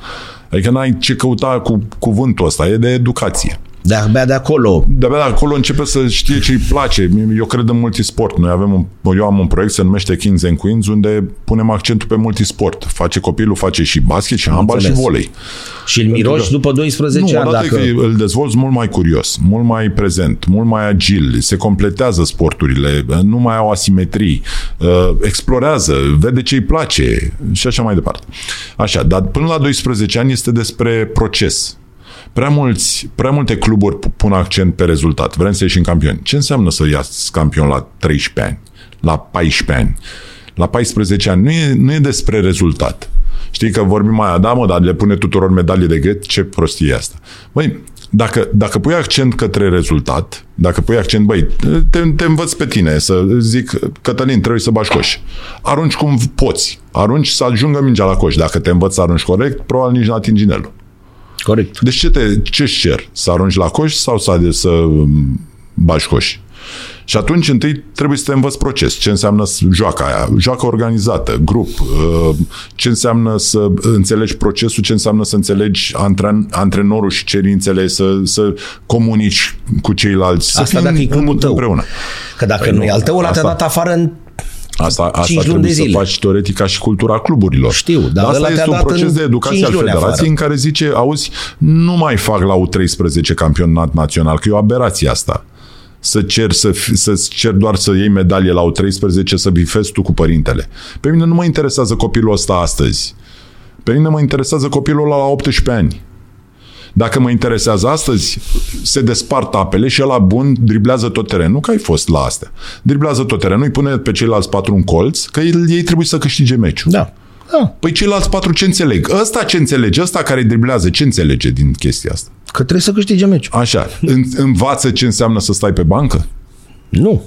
Adică n-ai ce căuta cu cuvântul ăsta, e de educație. De abia de acolo. De-abia de acolo începe să știe ce îi place. Eu cred în multisport. Noi avem un, eu am un proiect, se numește Kings and Queens, unde punem accentul pe multisport. Face copilul, face și basket, și handbal, și înțeles. volei. Și îl miroși după 12 Nu, ani. odată Dacă... că îl dezvolți mult mai curios, mult mai prezent, mult mai agil, se completează sporturile, nu mai au asimetrii, uh, explorează, vede ce îi place și așa mai departe. Așa, dar până la 12 ani este despre proces. Prea, mulți, prea multe cluburi pu- pun accent pe rezultat. Vrem să ieșim campioni. Ce înseamnă să iasă campion la 13 ani? La 14 ani? La 14 ani? Nu e, nu e despre rezultat. Știi că vorbim mai, da mă, dar le pune tuturor medalii de ghet, ce prostie e asta. Băi, dacă, dacă pui accent către rezultat, dacă pui accent, băi, te, te învăț pe tine să zic, Cătălin, trebuie să bași coș. Arunci cum poți. Arunci să ajungă mingea la coș. Dacă te învăț să arunci corect, probabil nici nu atingi inelul. Corect. Deci ce, te, ce cer? Să arunci la coș sau să, să um, bagi coș? Și atunci întâi trebuie să te învăț proces. Ce înseamnă joaca aia? Joacă organizată, grup. uh, Ce înseamnă să înțelegi procesul, ce înseamnă să înțelegi antren, antrenorul și cerințele, să, să comunici cu ceilalți. Să Asta fim dacă e clubul tău. împreună. Că dacă Păi nu e nu, al tău, ăla te-a asta- dat afară în Asta, asta Cinci luni trebuie de să zile. faci teoretica și cultura cluburilor. Știu, dar asta ăla te-a este un dat proces în de educație cinci al luni federației afară. în care zice, auzi, nu mai fac la U13 campionat național, că e o aberație asta. Să cer, să, fi- să cer doar să iei medalie la U13, să bifezi tu cu părintele. Pe mine nu mă interesează copilul ăsta astăzi. Pe mine mă interesează copilul ăla la 18 ani. Dacă mă interesează astăzi, se despart apele și ăla bun driblează tot terenul. Nu că ai fost la astea. Driblează tot terenul, îi pune pe ceilalți patru în colț, că el- ei trebuie să câștige meciul. Da. Da. Păi ceilalți patru ce înțeleg? Ăsta ce înțelege? Ăsta care driblează, ce înțelege din chestia asta? Că trebuie să câștige meciul. Așa, în, învață ce înseamnă să stai pe bancă? Nu.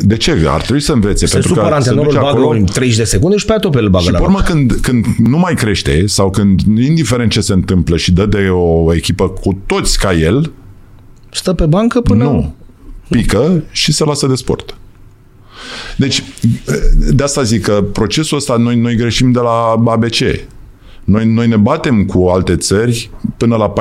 De ce? Ar trebui să învețe. Se pentru supără că se antrenorul, duce bagă acolo în 30 de secunde și pe aia tot pe el îl bagă și la pe loc. urmă când, când nu mai crește sau când, indiferent ce se întâmplă și dă de o echipă cu toți ca el, Stă pe bancă până... nu. Pică și se lasă de sport. Deci, de asta zic că procesul ăsta noi, noi greșim de la ABC. Noi, noi ne batem cu alte țări până la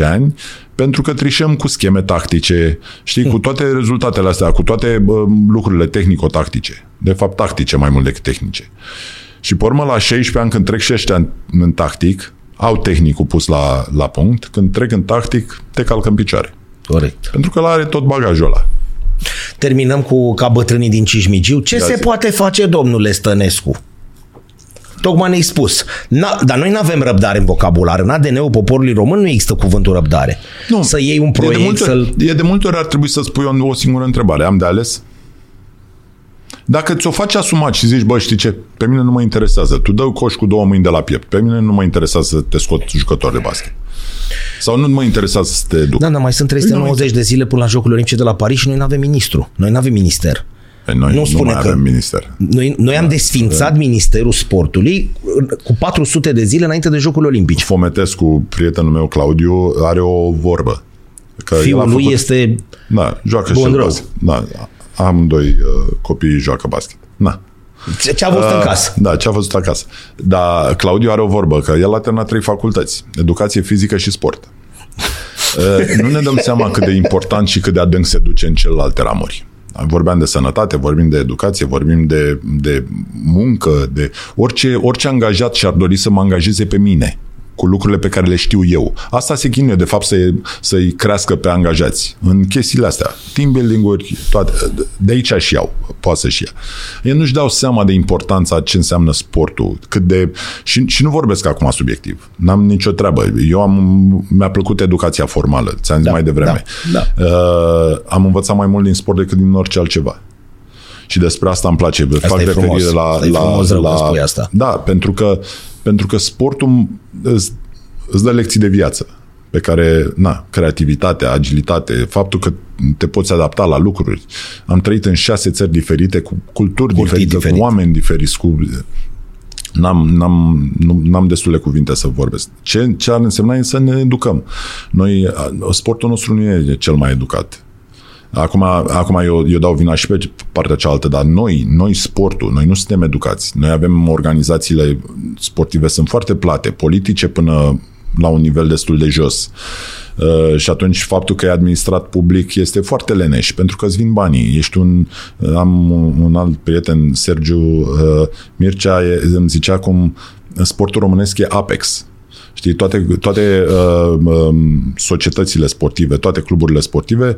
14-15 ani pentru că trișăm cu scheme tactice, știi, cu toate rezultatele astea, cu toate bă, lucrurile tehnico-tactice. De fapt, tactice mai mult decât tehnice. Și pe urmă, la 16 ani, când trec și ăștia în, în tactic, au tehnicul pus la, la punct, când trec în tactic, te calcă în picioare. Corect. Pentru că ăla are tot bagajul ăla. Terminăm cu ca bătrânii din Cismigiu. Ce Da, se zi. poate face, domnule Stănescu? Tocmai ne-ai spus. Na, dar noi nu avem răbdare în vocabular. În ADN-ul poporului român nu există cuvântul răbdare. Nu. Să iei un E de, proiect, multe, să-l... ori- e de multe ori ar trebui să spui o, o singură întrebare. Am de ales? Dacă ți-o faci asumat și zici, bă, știi ce, pe mine nu mă interesează. Tu dă coș cu două mâini de la piept. Pe mine nu mă interesează să te scot jucător de basket. Sau nu mă interesează să te duc. Da, dar mai sunt 390 de zile până la Jocurile Olimpice de la Paris și noi nu avem ministru. Noi nu avem minister. Păi noi nu nu, spune mai că- avem minister. Noi, noi am desfințat Ministerul Sportului cu 400 de zile înainte de Jocurile Olimpice. Fometescu, prietenul meu Claudiu, are o vorbă. Că el a Fiul lui făcut- este... Da, joacă bun și el rău. basket. Da, amândoi uh, copiii joacă basket. Na. Ce ce a văzut în Uh, casă? Da, ce a văzut acasă. Dar Claudiu are o vorbă, că el a terminat trei facultăți. Educație fizică și sport. Uh, nu ne dăm seama cât de important și cât de adânc se duce în celelalte ramuri. Vorbeam de sănătate, vorbim de educație, vorbim de, de muncă, de orice, orice angajat și-ar dori să mă angajeze pe mine cu lucrurile pe care le știu eu. Asta se chinuie, de fapt, să, să-i crească pe angajați. În chestiile astea, team building-uri, toate, de aici și iau, poate să-și ia. Ei nu-și dau seama de importanța ce înseamnă sportul, cât de... Și, și nu vorbesc acum subiectiv. N-am nicio treabă. Eu am, mi-a plăcut educația formală, ți-am zis Da, mai devreme. da, Uh, am învățat mai mult din sport decât din orice altceva. Și despre asta îmi place. Fac e referire frumos. la, Asta e la, frumos rău la că spui asta. Da, pentru că, pentru că sportul îți, îți dă lecții de viață pe care, na, creativitatea, agilitate, faptul că te poți adapta la lucruri. Am trăit în șase țări diferite, cu culturi Cultii diferite, diferite. cu oameni diferiți, cu... N-am, n-am, nu, n-am destule cuvinte să vorbesc. Ce, ce ar însemna e să ne educăm. Noi, a- sportul nostru nu e cel mai educat. Acum, acum eu, eu dau vina și pe partea cealaltă, dar noi, noi sportul, noi nu suntem educați. Noi avem organizațiile sportive, sunt foarte plate, politice până la un nivel destul de jos. Uh, și atunci faptul că e administrat public este foarte leneș, pentru că îți vin banii. Ești un... Am un, un alt prieten, Sergiu uh, Mircea, e, îmi zicea cum sportul românesc e Apex. Știi, toate, toate uh, uh, societățile sportive, toate cluburile sportive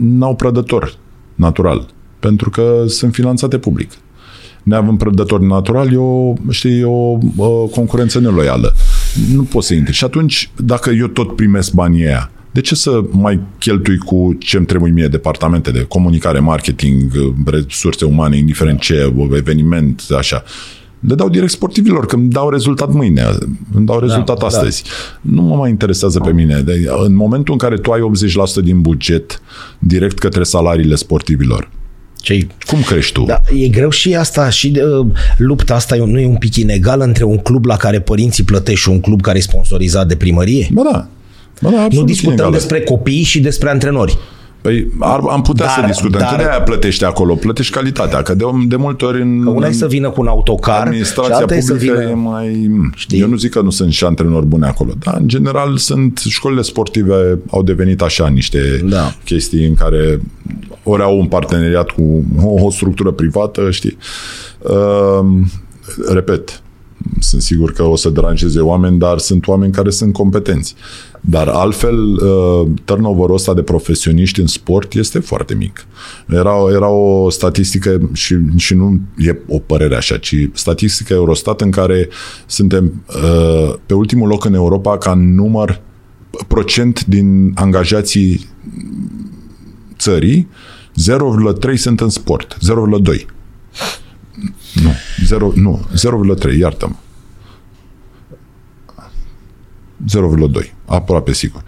n-au prădător natural, pentru că sunt finanțate public. Neavând prădători natural, e o, știi, e o uh, concurență neloială. Nu poți să intri. Și atunci, dacă eu tot primesc banii aia, de ce să mai cheltui cu ce-mi trebuie mie, departamente de comunicare, marketing, resurse umane, indiferent ce, eveniment, așa. Le dau direct sportivilor, că îmi dau rezultat mâine, îmi dau rezultat da. astăzi. Nu mă mai interesează pe mine. De, în momentul în care tu ai 80% din buget direct către salariile sportivilor, Ce cum crești tu? Da, e greu și asta, și uh, lupta asta e- nu e un pic inegală între un club la care părinții plătesc și un club care e sponsorizat de primărie? Ba da. Ba da, Nu absolut discutăm inegală. despre copii și despre antrenori. Păi ar, am putea Dar- să discutăm. dar- Că de-aia plătești acolo, plătești calitatea. Că de, de multe ori în, Că una e în să vină cu un autocar și administrația alta e să publică vină... e mai... Știi? Eu nu zic că nu sunt și antrenori buni acolo, dar în general sunt școlile sportive au devenit așa niște Da. chestii în care ori au un parteneriat cu o, o structură privată, știi. Uh, repet, sunt sigur că o să deranjeze oameni, dar sunt oameni care sunt competenți. Dar altfel, uh, turnover-ul ăsta de profesioniști în sport este foarte mic. Era, era o statistică și, și nu e o părere așa, ci statistică Eurostat în care suntem uh, pe ultimul loc în Europa ca număr procent din angajații țării, 0,3 sunt în sport, 0,2. Nu, 0, nu, 0,3, iartă-mă. 0,2, aproape sigur.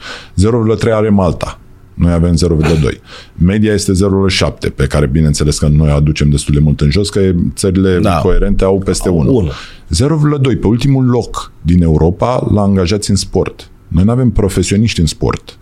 0,3 are Malta. Noi avem 0,2. Media este 0,7, pe care bineînțeles că noi aducem destul de mult în jos, că țările Da. coerente au peste 1. unu. 0,2, pe ultimul loc din Europa la angajați în sport. Noi nu avem profesioniști în sport.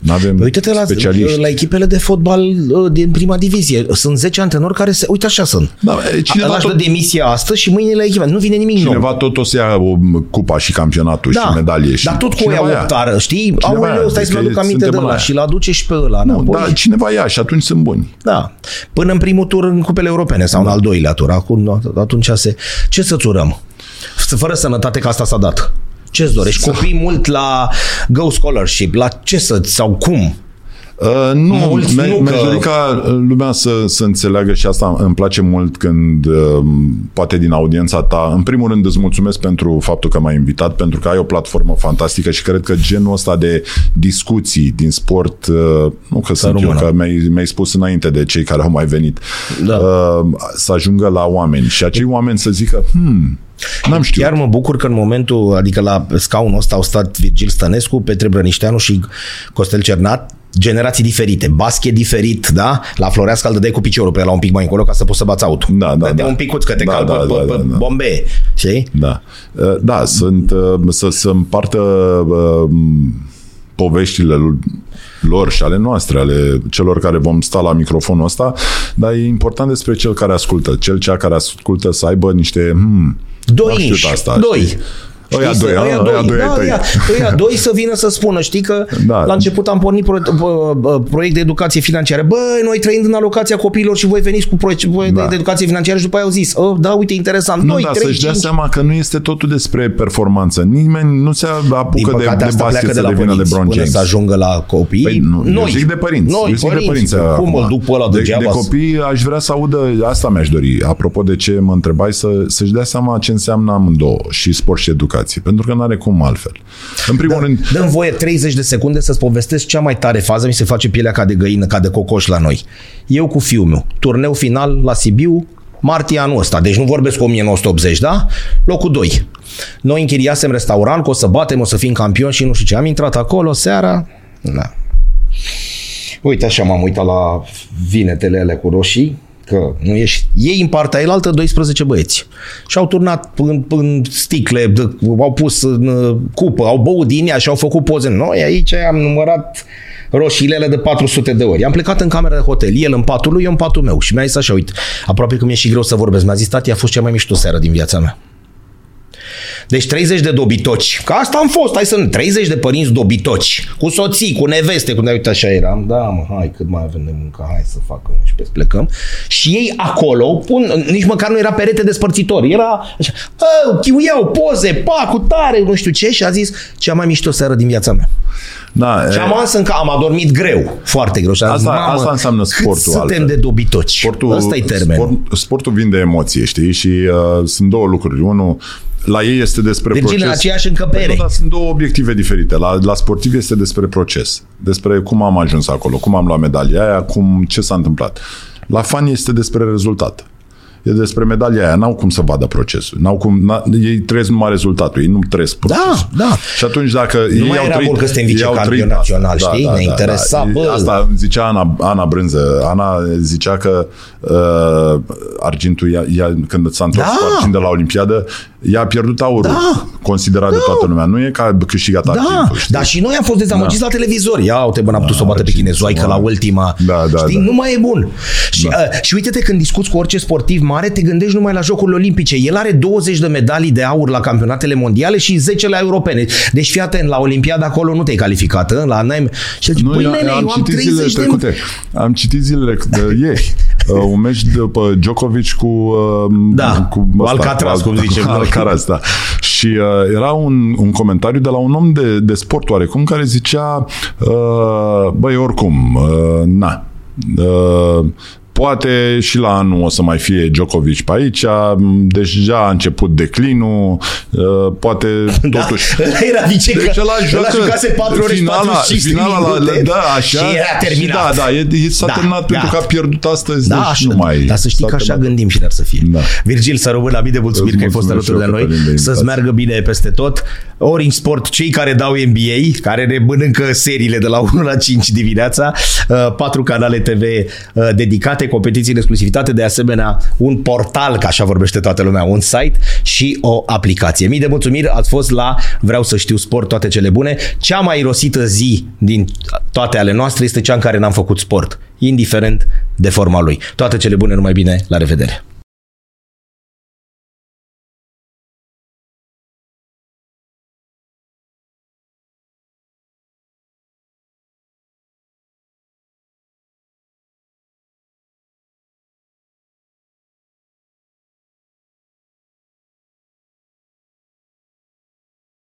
Nu avem Păi Uite-te la, specialiști. la echipele de fotbal uh, din prima divizie. Sunt 10 antrenori care se... Uite așa sunt. Da, e, cineva Ăla își dă tot, demisia astăzi și mâine la echipă. Nu vine nimic nou. cineva tot o să ia o, cupa și campionatul și medalie. Și dar tot cu cineva oia ia. optară, știi? Cineva Aoleu, ia, stai să-mi adică aduc aminte de suntem în ăla aia. și l aduce și pe ăla Nu, înapoi. dar cineva ia și atunci sunt buni. Da. Până în primul tur în cupele europene sau în al doilea tur. Acum, atunci se... Ce să-ți urăm? Fără sănătate că asta s-a dat. Ce-ți dorești? Copii mult la Go Scholarship, la ce să sau cum? Uh, nu, Mulți me- nu că- mi-aș dori ca lumea să, să înțeleagă și asta îmi place mult când uh, poate din audiența ta, în primul rând îți mulțumesc pentru faptul că m-ai invitat, pentru că ai o platformă fantastică și cred că genul ăsta de discuții din sport, uh, nu că sunt eu, rămână. că mi-ai, mi-ai spus înainte de cei care au mai venit, Da. uh, să ajungă la oameni și acei oameni să zică, hmm, n-am știut. Chiar mă bucur că în momentul, adică la scaunul ăsta au stat Virgil Stănescu, Petre Brănișteanu și Costel Cernat, generații diferite, basket diferit, da? La Floreasca îl dădeai cu piciorul pe la un pic mai încolo ca să poți să bați autul. Da, da, Dădea da. un picuț că te Da, cal da, pe, da, pe, da, pe da. bombe, știi? Da. Uh, Da, sunt, uh, să, să împartă uh, poveștile lor și ale noastre, ale celor care vom sta la microfonul ăsta, dar e important despre cel care ascultă. Cel cea care ascultă să aibă niște... Hmm, Doi asta, doi. Știi? Ăia doi, ăia doi, ăia doi, da, ăia, ăia doi să vină să spună, știi că da. la început am pornit pro, proiect de educație financiară. Bă, noi trăind în alocația copiilor și voi veniți cu proiect da. de educație financiară și după aia au zis, oh, da, uite, interesant. Nu, 2, da, 3, să-și 5. dea seama că nu este totul despre performanță. Nimeni nu se apucă de, de basket să devină LeBron James. Până să ajungă la copii. Păi, nu, noi, eu zic de părinți. Noi, eu zic părinți, de părinți. Cum îl duc pe ăla de, de, copii aș vrea să audă, asta mi-aș dori, apropo de ce mă întrebai, să, să-și dea seama ce înseamnă amândouă, și sport și educație. Pentru că nu are cum altfel. În primul dă, rând... Dăm voie 30 de secunde să-ți povestesc cea mai tare fază, mi se face pielea ca de găină, ca de cocoș la noi. Eu cu fiul meu, turneu final la Sibiu, martie anul ăsta, deci nu vorbesc cu 1980, da? Locul 2. Noi închiriasem restaurant, că o să batem, o să fim campioni și nu știu ce. Am intrat acolo seara, da. Uite, așa m-am uitat la vinetele alea cu roșii, că nu ești... Ei în partea elaltă 12 băieți. Și au turnat în, în sticle, au pus în uh, cupă, au băut din ea și au făcut poze. Noi aici am numărat roșiile de 400 de ori. Am plecat în camera de hotel, el în patul lui, eu în patul meu. Și mi-a zis așa, uite, aproape că mi-e și greu să vorbesc. Mi-a zis, tati, a fost cea mai mișto seară din viața mea. Deci 30 de dobitoci. Ca asta am fost, hai să nu, 30 de părinți dobitoci. Cu soții, cu neveste, cu uite așa eram. Da, mă, hai, cât mai avem de muncă, hai să facă și pe plecăm. Și ei acolo, pun, nici măcar nu era perete despărțitor. Era așa, chiuiau poze, pa, cu tare, nu știu ce, și a zis, cea mai mișto seară din viața mea. Da, și am ars încă, am adormit greu, foarte greu. Și asta, zis, asta înseamnă sportul. Suntem altfel. de dobitoci. Sportul, Asta e termen. Sport, sportul vine de emoție, știi? Și uh, sunt două lucruri. Unul, la ei este despre Virgil, proces. în aceeași încăpere. Păi, dar sunt două obiective diferite. La, la sportiv este despre proces. Despre cum am ajuns acolo, cum am luat medalia aia, cum, ce s-a întâmplat. La fan este despre rezultat e despre medalia aia. N-au cum să vadă procesul. N-au cum, n- ei trăiesc numai rezultatul. Ei nu trăiesc da, procesul. Da, da. Și atunci dacă nu ei mai au era trăit, că suntem vicecampion național, da, știi? Da, da, Ne interesa, da, bă. Asta zicea Ana, Ana Brânză. Ana zicea că uh, argintul, ea, ea, când s-a întors da. cu argint de la Olimpiadă, ea a pierdut aurul, da. considerat da. de toată lumea. Nu e ca câștigat da. argintul. Știi? Dar și noi am fost dezamăgiți da. la televizor. Ia uite, bă, n-a putut da, să o bată pe chinezoaică la ultima. Da, da, știi? Da. Nu mai e bun. Și, da. uh, și uite-te când discuți cu orice sportiv mare, te gândești numai la Jocurile Olimpice. El are 20 de medalii de aur la campionatele mondiale și 10 la europene. Deci fii atent, la Olimpiada acolo nu te-ai calificat, ă? la NAIM. Și zici, păi, nene, am, eu am 30 de... Trecute. Am citit zilele de ieri. Uh, un meci după Djokovic cu... Uh, da, cu ăsta, Alcatraz, cum zicem. Alcaraz, da. Și uh, era un, un comentariu de la un om de, de sport oarecum care zicea uh, băi, oricum, uh, na, uh, Poate și la anul o să mai fie Djokovic pe aici, deja a început declinul, uh, poate da. totuși... era vice deci că ăla joacă jucase 4 ore finala, 45 finala la, da, așa, și era terminat. Și da, da, e, e, s-a da, terminat da. pentru că a pierdut astăzi, da, deci așa, nu mai... Dar să știi că așa gândim și dar să fie. Da. Virgil, să rămână la mii de mulțumiri că ai fost alături de noi, să-ți meargă bine peste tot. Orange Sport, cei care dau NBA, care ne mănâncă seriile de la 1 la 5 dimineața, uh, patru canale TV uh, dedicate, competiții în exclusivitate, de asemenea un portal, ca așa vorbește toată lumea, un site și o aplicație. Mii de mulțumiri, ați fost la Vreau să știu sport, toate cele bune. Cea mai irosită zi din toate ale noastre este cea în care n-am făcut sport, indiferent de forma lui. Toate cele bune, numai bine, la revedere!